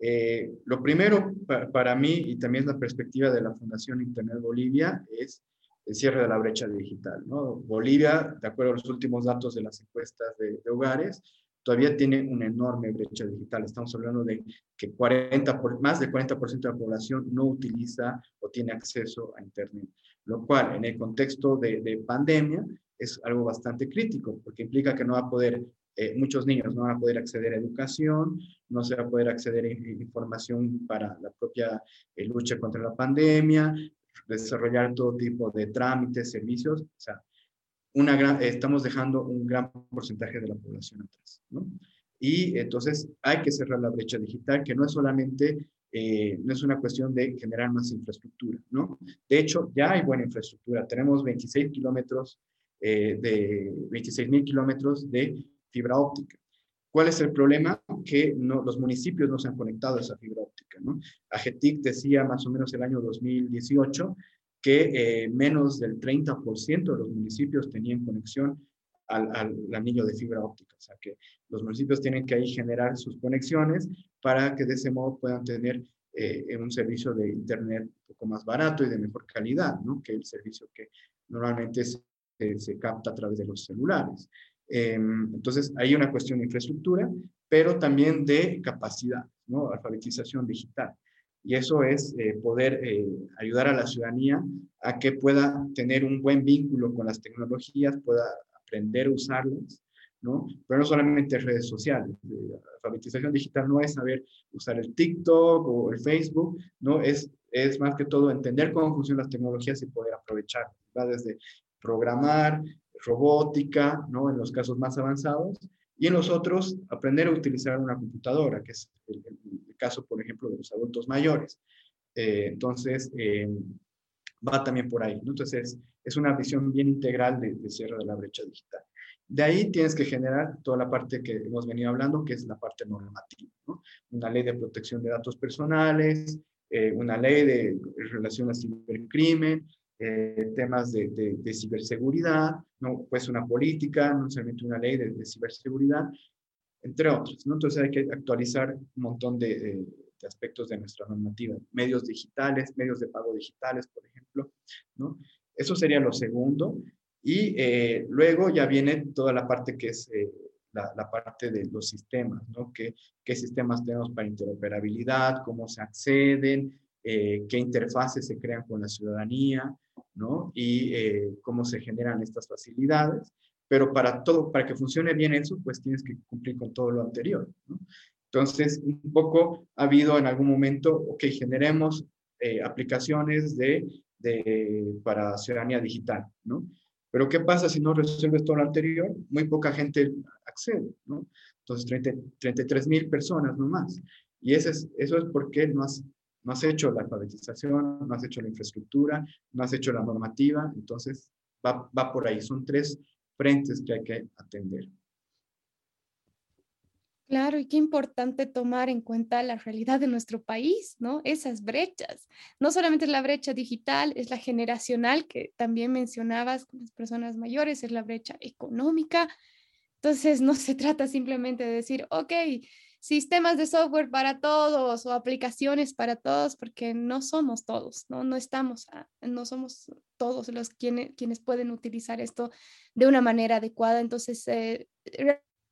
Eh, lo primero para, mí y también la perspectiva de la Fundación Internet Bolivia es el cierre de la brecha digital. ¿no? Bolivia, de acuerdo a los últimos datos de las encuestas de, hogares, todavía tiene una enorme brecha digital. Estamos hablando de que 40 por, más del 40% de la población no utiliza o tiene acceso a Internet, lo cual en el contexto de, de pandemia es algo bastante crítico, porque implica que no va a poder, eh, muchos niños no van a poder acceder a educación, no se va a poder acceder a información para la propia eh, lucha contra la pandemia, desarrollar todo tipo de trámites, servicios, o sea, una gran, estamos dejando un gran porcentaje de la población atrás, ¿no? Y entonces hay que cerrar la brecha digital, que no es solamente eh, no es una cuestión de generar más infraestructura, ¿no? De hecho, ya hay buena infraestructura. Tenemos 26 kilómetros eh, de 26 mil kilómetros de fibra óptica. ¿Cuál es el problema? Que no, los municipios no se han conectado a esa fibra óptica. ¿no? AGETIC decía más o menos el año 2018 que eh, menos del 30% de los municipios tenían conexión al, anillo de fibra óptica. O sea que los municipios tienen que ahí generar sus conexiones para que de ese modo puedan tener eh, un servicio de Internet un poco más barato y de mejor calidad ¿no? que el servicio que normalmente se capta a través de los celulares. Em, entonces, hay una cuestión de infraestructura, pero también de capacidad, ¿no? Alfabetización digital. Y eso es eh, poder eh, ayudar a la ciudadanía a que pueda tener un buen vínculo con las tecnologías, pueda aprender a usarlas, ¿no? Pero no solamente redes sociales. Alfabetización digital no es saber usar el TikTok o el Facebook, ¿no? Es, es más que todo entender cómo funcionan las tecnologías y poder aprovechar, va desde programar, robótica, ¿no? En los casos más avanzados. Y en los otros, aprender a utilizar una computadora, que es el, caso, por ejemplo, de los adultos mayores. Eh, entonces, eh, va también por ahí. ¿no? Entonces, es una visión bien integral de, de, cierre de la brecha digital. De ahí tienes que generar toda la parte que hemos venido hablando, que es la parte normativa. ¿no? Una ley de protección de datos personales, eh, una ley de relación al cibercrimen, eh, temas de, de, ciberseguridad, ¿no? pues una política, no solamente una ley de, ciberseguridad, entre otros. ¿no? Entonces hay que actualizar un montón de, aspectos de nuestra normativa, medios digitales, medios de pago digitales, por ejemplo. ¿no? Eso sería lo segundo. Y eh, luego ya viene toda la parte que es eh, la, la, parte de los sistemas, ¿no? ¿Qué, ¿Qué sistemas tenemos para interoperabilidad? ¿Cómo se acceden? Eh, qué interfaces se crean con la ciudadanía, ¿no? Y eh, cómo se generan estas facilidades. Pero para todo, para que funcione bien eso, pues tienes que cumplir con todo lo anterior. Entonces, un poco ha habido en algún momento, ok, generemos eh, aplicaciones de, para ciudadanía digital, ¿no? Pero ¿qué pasa si no resuelves todo lo anterior? Muy poca gente accede, ¿no? Entonces, 33 mil personas nomás. Y eso es, eso es porque no has no has hecho la alfabetización, no has hecho la infraestructura, no has hecho la normativa, entonces va, va por ahí. Son tres frentes que hay que atender.
Claro, y qué importante tomar en cuenta la realidad de nuestro país, ¿no? Esas brechas. No solamente es la brecha digital, es la generacional que también mencionabas con las personas mayores, es la brecha económica. Entonces, no se trata simplemente de decir, ok, sistemas de software para todos o aplicaciones para todos, porque no somos todos, ¿no? No estamos, no somos todos los quienes, quienes pueden utilizar esto de una manera adecuada. Entonces, eh,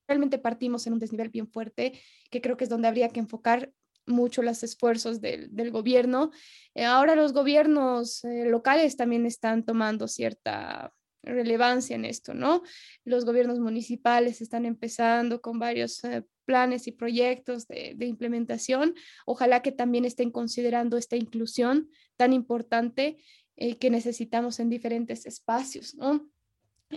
realmente partimos en un desnivel bien fuerte, que creo que es donde habría que enfocar mucho los esfuerzos del, gobierno. Eh, ahora los gobiernos eh, locales también están tomando cierta relevancia en esto, ¿no? Los gobiernos municipales están empezando con varios eh, planes y proyectos de, de, implementación. Ojalá que también estén considerando esta inclusión tan importante que necesitamos en diferentes espacios, ¿no?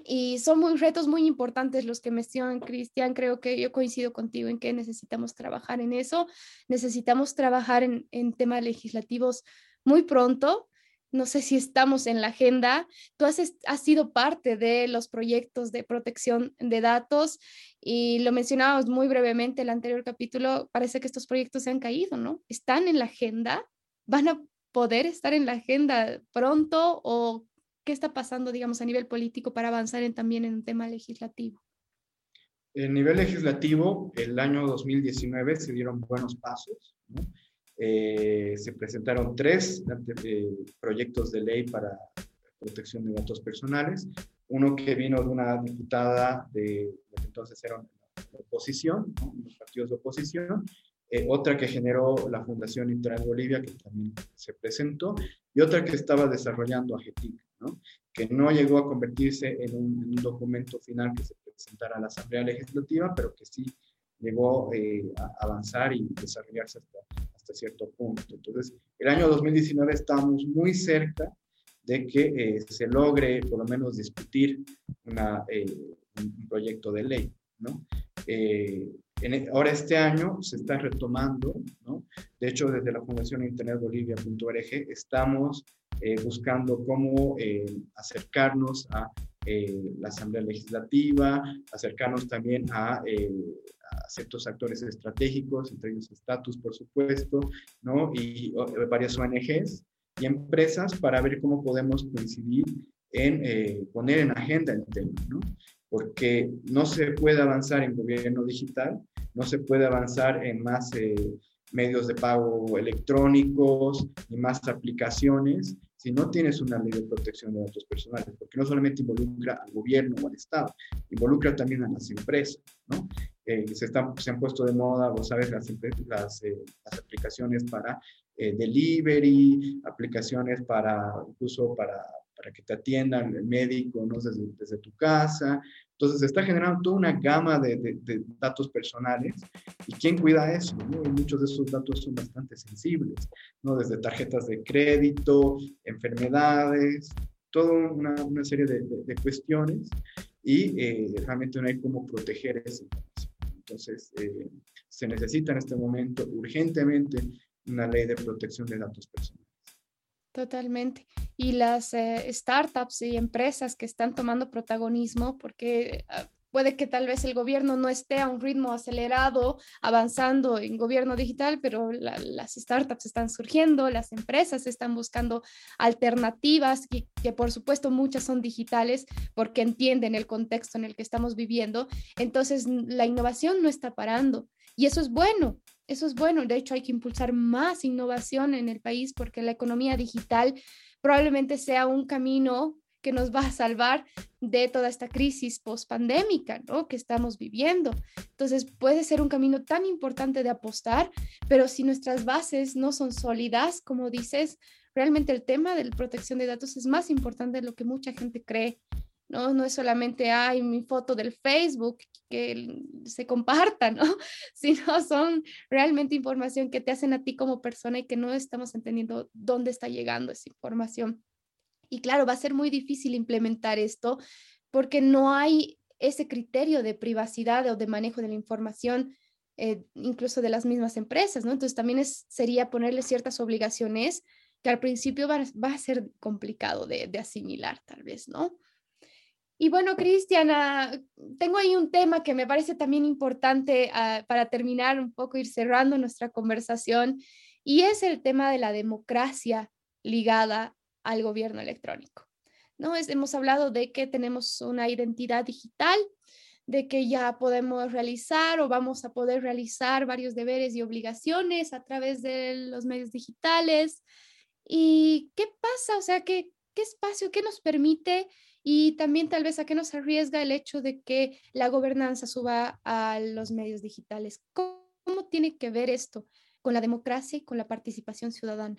Y son muy retos muy importantes los que mencionan Cristian. Creo que yo coincido contigo en que necesitamos trabajar en eso. Necesitamos trabajar en, en temas legislativos muy pronto. No sé si estamos en la agenda. Tú has, sido parte de los proyectos de protección de datos y lo mencionábamos muy brevemente el anterior capítulo. Parece que estos proyectos se han caído, ¿no? ¿Están en la agenda? ¿Van a poder estar en la agenda pronto o qué está pasando, digamos, a nivel político para avanzar en, también en un tema legislativo?
En nivel legislativo, el año 2019 se dieron buenos pasos. Eh, se presentaron tres eh, proyectos de ley para protección de datos personales. Uno que vino de una diputada de que entonces era la oposición, los partidos de oposición, eh, otra que generó la Fundación Internet Bolivia, que también se presentó, y otra que estaba desarrollando AGETIC que no llegó a convertirse en un, documento final que se presentara a la Asamblea Legislativa, pero que sí llegó eh, a avanzar y desarrollarse hasta, cierto punto. Entonces, el año 2019 estamos muy cerca de que eh, se logre por lo menos discutir eh, un proyecto de ley. ¿no? En, e, ahora este año se está retomando, ¿no? De hecho, desde la Fundación Internet Bolivia.org estamos eh, buscando cómo eh, acercarnos a eh, la Asamblea Legislativa, acercarnos también a, ciertos actores estratégicos, entre ellos Status, por supuesto, ¿no? y varias ONGs y empresas para ver cómo podemos coincidir en poner en agenda el tema, ¿no? porque no se puede avanzar en gobierno digital, no se puede avanzar en más medios de pago electrónicos y más aplicaciones si no tienes una ley de protección de datos personales, porque no solamente involucra al gobierno o al Estado, involucra también a las empresas, ¿no? Eh, se, están, se han puesto de moda, vos sabes, las, las, eh, las aplicaciones para eh, delivery, aplicaciones para, incluso para, para que te atiendan el médico, ¿no? Desde, desde tu casa, entonces, se está generando toda una gama de, datos personales. ¿Y quién cuida eso? muchos de esos datos son bastante sensibles, ¿no? Desde tarjetas de crédito, enfermedades, toda una, serie de, cuestiones y eh, realmente no hay cómo proteger esa información. Entonces, eh, se necesita en este momento urgentemente una ley de protección de datos personales.
Totalmente. Y las eh, startups y empresas que están tomando protagonismo, porque ah, puede que tal vez el gobierno no esté a un ritmo acelerado avanzando en gobierno digital, pero las startups están surgiendo, las empresas están buscando alternativas, que, que por supuesto muchas son digitales porque entienden el contexto en el que estamos viviendo. Entonces, la innovación no está parando y eso es bueno, eso es bueno. De hecho, hay que impulsar más innovación en el país porque la economía digital probablemente sea un camino que nos va a salvar de toda esta crisis post-pandémica ¿no? que estamos viviendo. Entonces, puede ser un camino tan importante de apostar, pero si nuestras bases no son sólidas, como dices, realmente el tema de la protección de datos es más importante de lo que mucha gente cree. ¿No? No es solamente, hay mi foto del Facebook que se comparta, ¿no? Sino son realmente información que te hacen a ti como persona y que no estamos entendiendo dónde está llegando esa información. Y claro, va a ser muy difícil implementar esto porque no hay ese criterio de privacidad o de manejo de la información, eh, incluso de las mismas empresas, ¿no? Entonces también es, sería ponerle ciertas obligaciones que al principio va, a ser complicado de, de asimilar, tal vez, ¿no? Y bueno, Cristiana, tengo ahí un tema que me parece también importante uh, para terminar un poco, ir cerrando nuestra conversación, y es el tema de la democracia ligada al gobierno electrónico. ¿no? Es, hemos hablado de que tenemos una identidad digital, de que ya podemos realizar o vamos a poder realizar varios deberes y obligaciones a través de los medios digitales. ¿Y qué pasa? O sea, ¿qué, qué espacio, qué nos permite y también tal vez a qué nos arriesga el hecho de que la gobernanza suba a los medios digitales. ¿Cómo, tiene que ver esto con la democracia y con la participación ciudadana?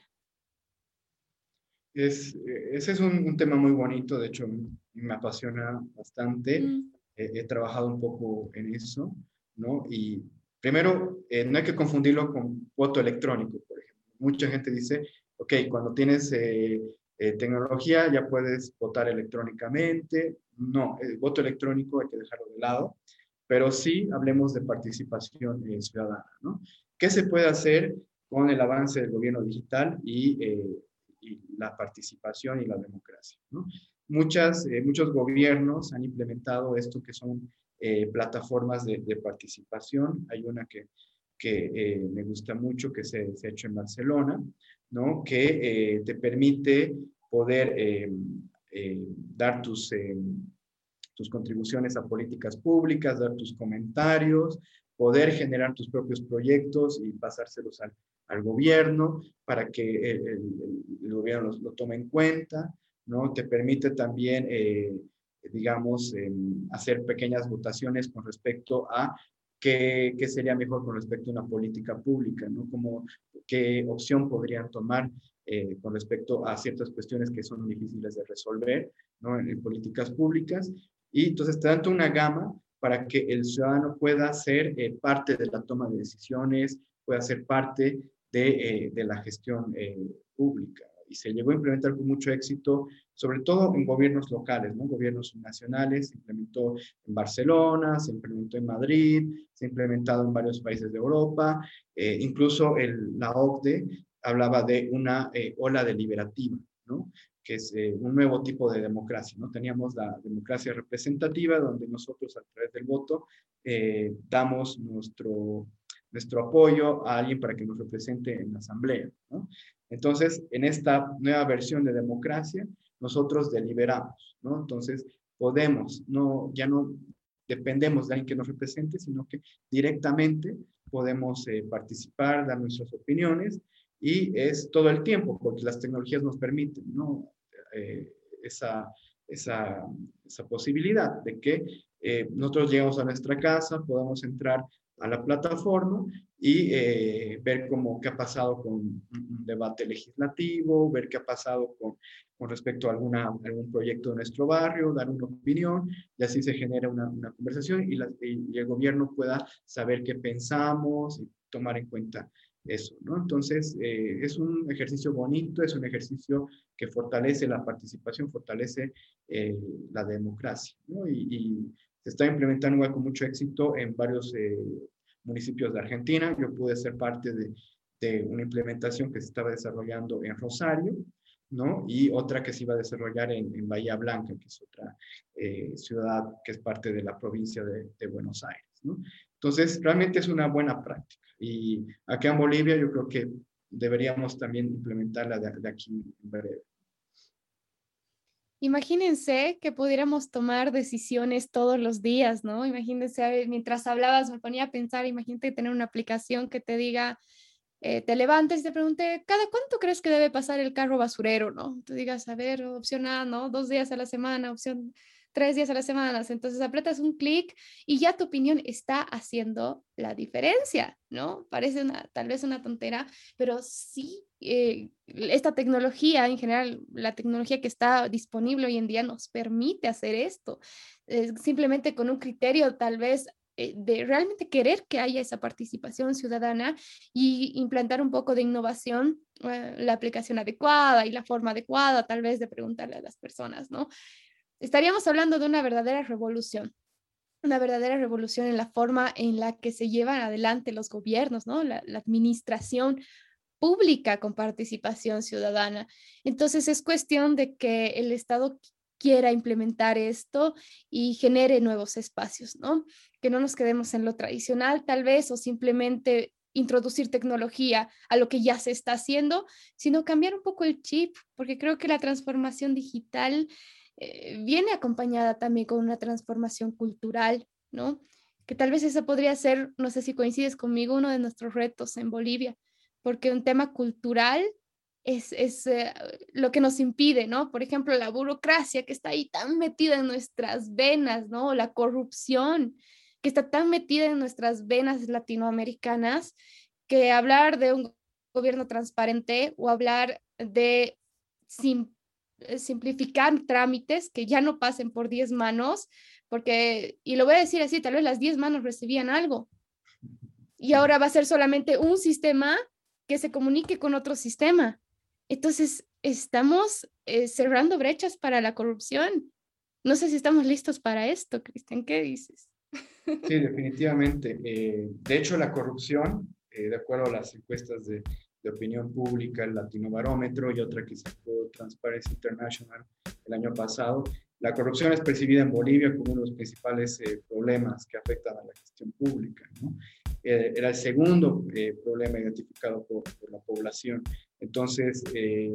Es, ese es un, tema muy bonito, de hecho me apasiona bastante. Mm. he trabajado un poco en eso, ¿no? Y primero, eh, no hay que confundirlo con voto electrónico, por ejemplo. Mucha gente dice, ok, cuando tienes eh, eh, tecnología, ya puedes votar electrónicamente. No, el voto electrónico hay que dejarlo de lado, pero sí hablemos de participación eh, ciudadana. ¿no? ¿Qué se puede hacer con el avance del gobierno digital y, eh, la participación y la democracia? ¿no? Muchas, muchos gobiernos han implementado esto que son plataformas de, participación. Hay una que, que me gusta mucho que se, se, ha hecho en Barcelona, ¿no? que te permite poder eh, eh, dar tus, eh, tus contribuciones a políticas públicas, dar tus comentarios, poder generar tus propios proyectos y pasárselos al, al gobierno para que el, gobierno los, lo tome en cuenta, ¿no? Te permite también, digamos, hacer pequeñas votaciones con respecto a qué, sería mejor con respecto a una política pública, ¿no? Como qué opción podrían tomar eh, con respecto a ciertas cuestiones que son difíciles de resolver ¿no? en, políticas públicas. Y entonces dan una gama para que el ciudadano pueda ser eh, parte de la toma de decisiones, pueda ser parte de, eh, de la gestión pública. Y se llegó a implementar con mucho éxito, sobre todo en gobiernos locales, ¿no? gobiernos nacionales, se implementó en Barcelona, se implementó en Madrid, se ha implementado en varios países de Europa, incluso el, la OCDE hablaba de una eh, ola deliberativa, ¿no? que es eh, un nuevo tipo de democracia. ¿no? Teníamos la democracia representativa, donde nosotros a través del voto eh, damos nuestro, nuestro apoyo a alguien para que nos represente en la asamblea. Entonces, en esta nueva versión de democracia, nosotros deliberamos. ¿no? Entonces, podemos, no, ya no dependemos de alguien que nos represente, sino que directamente podemos participar, dar nuestras opiniones y es todo el tiempo, porque las tecnologías nos permiten ¿no? Eh, esa, esa, esa, posibilidad de que eh, nosotros llegamos a nuestra casa, podamos entrar a la plataforma y eh, ver cómo qué ha pasado con un debate legislativo, ver qué ha pasado con, con respecto a alguna, algún proyecto de nuestro barrio, dar una opinión y así se genera una, conversación y, el gobierno pueda saber qué pensamos y tomar en cuenta eso, ¿no? Entonces, eh, es un ejercicio bonito, es un ejercicio que fortalece la participación, fortalece eh, la democracia, ¿no? Y, se está implementando igual con mucho éxito en varios eh, municipios de Argentina. Yo pude ser parte de, de, una implementación que se estaba desarrollando en Rosario, ¿no? Y otra que se iba a desarrollar en, en Bahía Blanca, que es otra ciudad que es parte de la provincia de, de Buenos Aires, ¿no? Entonces, realmente es una buena práctica. Y aquí en Bolivia yo creo que deberíamos también implementarla de, aquí en breve.
Imagínense que pudiéramos tomar decisiones todos los días, ¿no? Imagínense, mientras hablabas me ponía a pensar, imagínate tener una aplicación que te diga, eh, te levantes y te pregunte, ¿cada cuánto crees que debe pasar el carro basurero, no? Tú digas, a ver, opción A, ¿no? Dos días a la semana, opción tres días a la semana. Entonces apretas un clic y ya tu opinión está haciendo la diferencia, ¿no? Parece una, tal vez una tontera, pero sí, eh, esta tecnología en general, la tecnología que está disponible hoy en día nos permite hacer esto. simplemente con un criterio tal vez eh, de realmente querer que haya esa participación ciudadana y implantar un poco de innovación, eh, la aplicación adecuada y la forma adecuada tal vez de preguntarle a las personas, ¿no? Estaríamos hablando de una verdadera revolución, una verdadera revolución en la forma en la que se llevan adelante los gobiernos, ¿no? La, administración pública con participación ciudadana. Entonces es cuestión de que el Estado quiera implementar esto y genere nuevos espacios, ¿no? Que no nos quedemos en lo tradicional tal vez o simplemente introducir tecnología a lo que ya se está haciendo, sino cambiar un poco el chip, porque creo que la transformación digital eh, viene acompañada también con una transformación cultural, ¿no? Que tal vez esa podría ser, no sé si coincides conmigo, uno de nuestros retos en Bolivia, porque un tema cultural es, es eh, lo que nos impide, ¿no? Por ejemplo, la burocracia que está ahí tan metida en nuestras venas, ¿no? La corrupción que está tan metida en nuestras venas latinoamericanas que hablar de un gobierno transparente o hablar de eh, simplificar trámites que ya no pasen por 10 manos, porque, y lo voy a decir así, tal vez las 10 manos recibían algo. Y ahora va a ser solamente un sistema que se comunique con otro sistema. Entonces, estamos eh, cerrando brechas para la corrupción. No sé si estamos listos para esto, Cristian, ¿qué dices?
Sí, definitivamente. Eh, de hecho, la corrupción, eh, de acuerdo a las encuestas de, de, opinión pública, el Latino Barómetro y otra que sacó Transparency International el año pasado, la corrupción es percibida en Bolivia como uno de los principales eh, problemas que afectan a la gestión pública. ¿no? era el segundo problema identificado por, por, la población. Entonces,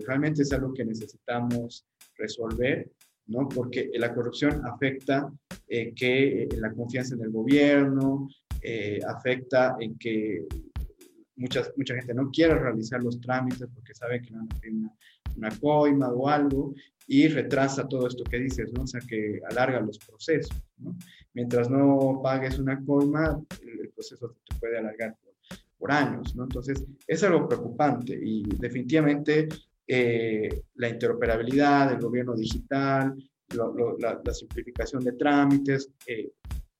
realmente es algo que necesitamos resolver ¿no? Porque la corrupción afecta eh, que eh, la confianza en el gobierno, eh, afecta en que muchas, mucha gente no quiera realizar los trámites porque sabe que no van a una, una, coima o algo y retrasa todo esto que dices, ¿no? O sea, que alarga los procesos, ¿no? Mientras no pagues una coima, el, proceso te puede alargar por, por años, ¿no? Entonces, es algo preocupante y definitivamente eh, la interoperabilidad, el gobierno digital, la, simplificación de trámites, eh,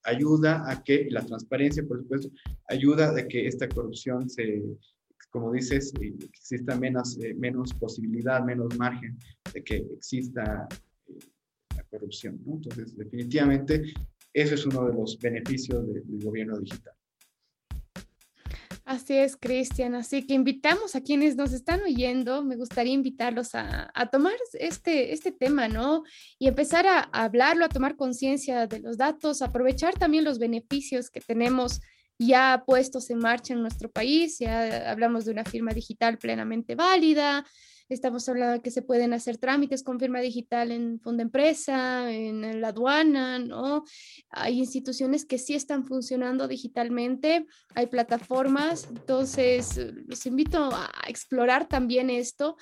ayuda a que la transparencia, por supuesto, ayuda a que esta corrupción se, como dices, eh, exista menos, menos posibilidad, menos margen de que exista la corrupción. ¿no? Entonces, definitivamente, eso es uno de los beneficios del gobierno digital.
Así es, Cristian. Así que invitamos a quienes nos están oyendo, me gustaría invitarlos a, tomar este, este tema, ¿no? Y empezar a, hablarlo, a tomar conciencia de los datos, aprovechar también los beneficios que tenemos ya puestos en marcha en nuestro país. Ya hablamos de una firma digital plenamente válida, Estamos hablando que se pueden hacer trámites con firma digital en fondo empresa, en la aduana, ¿no? Hay instituciones que sí están funcionando digitalmente, hay plataformas, entonces los invito a explorar también esto,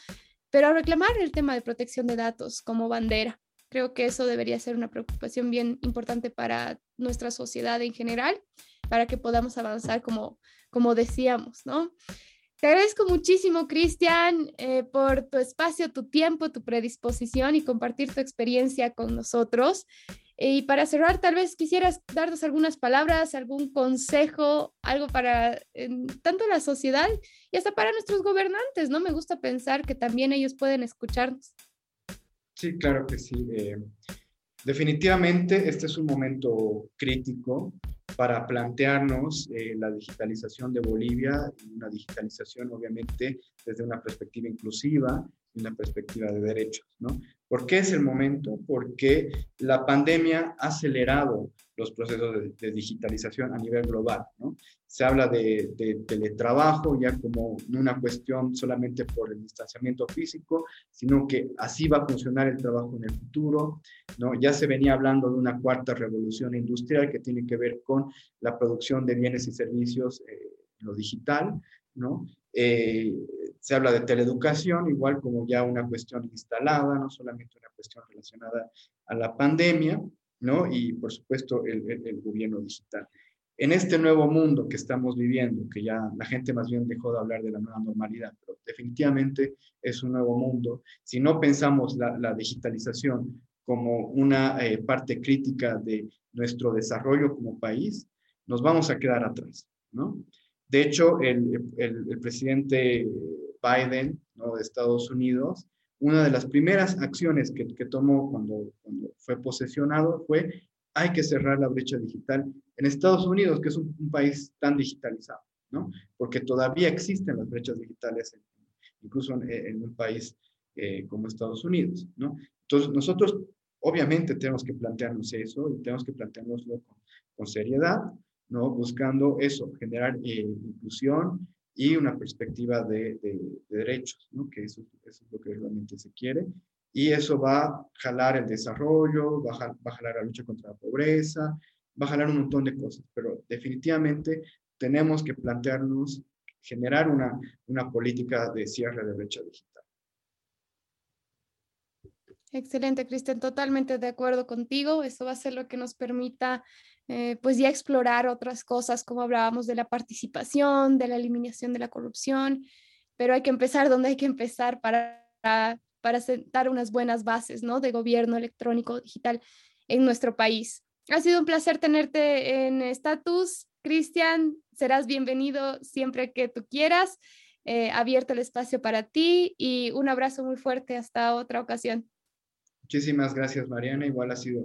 pero a reclamar el tema de protección de datos como bandera. Creo que eso debería ser una preocupación bien importante para nuestra sociedad en general, para que podamos avanzar como, como decíamos, ¿no? Te agradezco muchísimo, Cristian, eh, por tu espacio, tu tiempo, tu predisposición y compartir tu experiencia con nosotros. Y para cerrar, tal vez quisieras darnos algunas palabras, algún consejo, algo para tanto la sociedad y hasta para nuestros gobernantes, ¿no? Me gusta pensar que también ellos pueden escucharnos.
Sí, claro que sí. Eh, definitivamente este es un momento crítico para plantearnos eh, la digitalización de Bolivia una digitalización obviamente desde una perspectiva inclusiva y una perspectiva de derechos, ¿no? ¿Por qué es el momento? Porque la pandemia ha acelerado los procesos de, digitalización a nivel global. ¿no? Se habla de, teletrabajo ya como una cuestión solamente por el distanciamiento físico, sino que así va a funcionar el trabajo en el futuro. ¿no? Ya se venía hablando de una cuarta revolución industrial que tiene que ver con la producción de bienes y servicios eh, lo digital. ¿no? Eh, se habla de teleeducación, igual como ya una cuestión instalada, no solamente una cuestión relacionada a la pandemia, ¿no? Y por supuesto el, el, gobierno digital. En este nuevo mundo que estamos viviendo, que ya la gente más bien dejó de hablar de la nueva normalidad, pero definitivamente es un nuevo mundo, si no pensamos la, digitalización como una eh, parte crítica de nuestro desarrollo como país, nos vamos a quedar atrás, ¿no? De hecho, el, el presidente Biden ¿no? de Estados Unidos, una de las primeras acciones que, que tomó cuando, cuando, fue posesionado fue hay que cerrar la brecha digital en Estados Unidos, que es un, país tan digitalizado, ¿no? Porque todavía existen las brechas digitales, incluso en, un país eh, como Estados Unidos, ¿no? Entonces, nosotros obviamente tenemos que plantearnos eso y tenemos que planteárnoslo con, seriedad, ¿no? Buscando eso, generar eh, inclusión y una perspectiva de, derechos, ¿no? Que eso, eso, es lo que realmente se quiere. Y eso va a jalar el desarrollo, va a, va a jalar la lucha contra la pobreza, va a jalar un montón de cosas, pero definitivamente tenemos que plantearnos generar una, una política de cierre de brecha digital.
Excelente, Cristian, totalmente de acuerdo contigo. Eso va a ser lo que nos permita, eh, pues ya explorar otras cosas, como hablábamos de la participación, de la eliminación de la corrupción, pero hay que empezar donde hay que empezar para, para sentar unas buenas bases, ¿no? De gobierno electrónico digital en nuestro país. Ha sido un placer tenerte en Status. Cristian, serás bienvenido siempre que tú quieras. Eh, abierto el espacio para ti y un abrazo muy fuerte hasta otra ocasión.
Muchísimas gracias, Mariana. Igual ha sido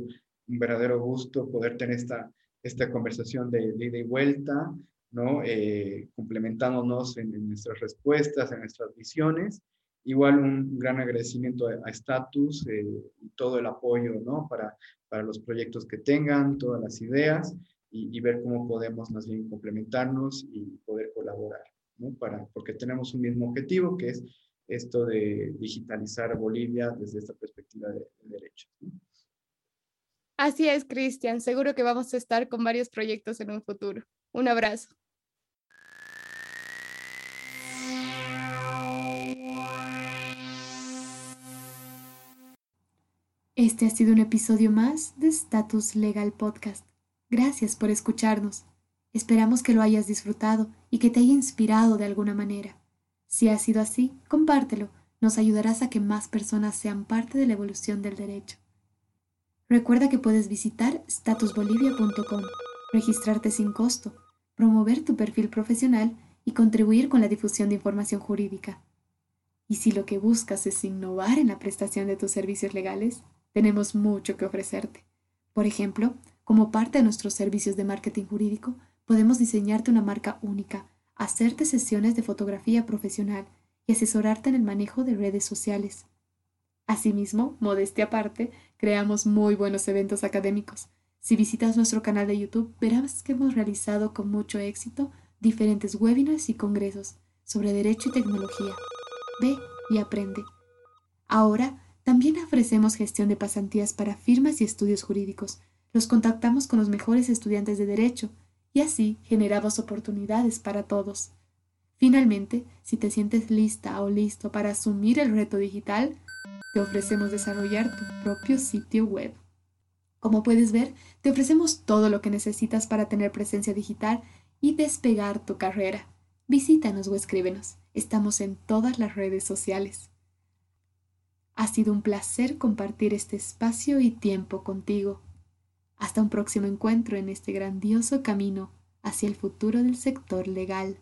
un verdadero gusto poder tener esta, esta conversación de, ida y vuelta, ¿no? Eh, complementándonos en, nuestras respuestas, en nuestras visiones. Igual un gran agradecimiento a, Status eh, y todo el apoyo, ¿no? Para, para los proyectos que tengan, todas las ideas y, ver cómo podemos más bien complementarnos y poder colaborar, ¿no? Para, porque tenemos un mismo objetivo que es esto de digitalizar Bolivia desde esta perspectiva de, derechos.
Así es, Cristian. Seguro que vamos a estar con varios proyectos en un futuro. Un abrazo.
Este ha sido un episodio más de Status Legal Podcast. Gracias por escucharnos. Esperamos que lo hayas disfrutado y que te haya inspirado de alguna manera. Si ha sido así, compártelo. Nos ayudarás a que más personas sean parte de la evolución del derecho. Recuerda que puedes visitar statusbolivia.com, registrarte sin costo, promover tu perfil profesional y contribuir con la difusión de información jurídica. Y si lo que buscas es innovar en la prestación de tus servicios legales, tenemos mucho que ofrecerte. Por ejemplo, como parte de nuestros servicios de marketing jurídico, podemos diseñarte una marca única, hacerte sesiones de fotografía profesional y asesorarte en el manejo de redes sociales. Asimismo, modestia aparte, creamos muy buenos eventos académicos. Si visitas nuestro canal de YouTube, verás que hemos realizado con mucho éxito diferentes webinars y congresos sobre derecho y tecnología. Ve y aprende. Ahora, también ofrecemos gestión de pasantías para firmas y estudios jurídicos. Los contactamos con los mejores estudiantes de derecho y así generamos oportunidades para todos. Finalmente, si te sientes lista o listo para asumir el reto digital, te ofrecemos desarrollar tu propio sitio web. Como puedes ver, te ofrecemos todo lo que necesitas para tener presencia digital y despegar tu carrera. Visítanos o escríbenos. Estamos en todas las redes sociales. Ha sido un placer compartir este espacio y tiempo contigo. Hasta un próximo encuentro en este grandioso camino hacia el futuro del sector legal.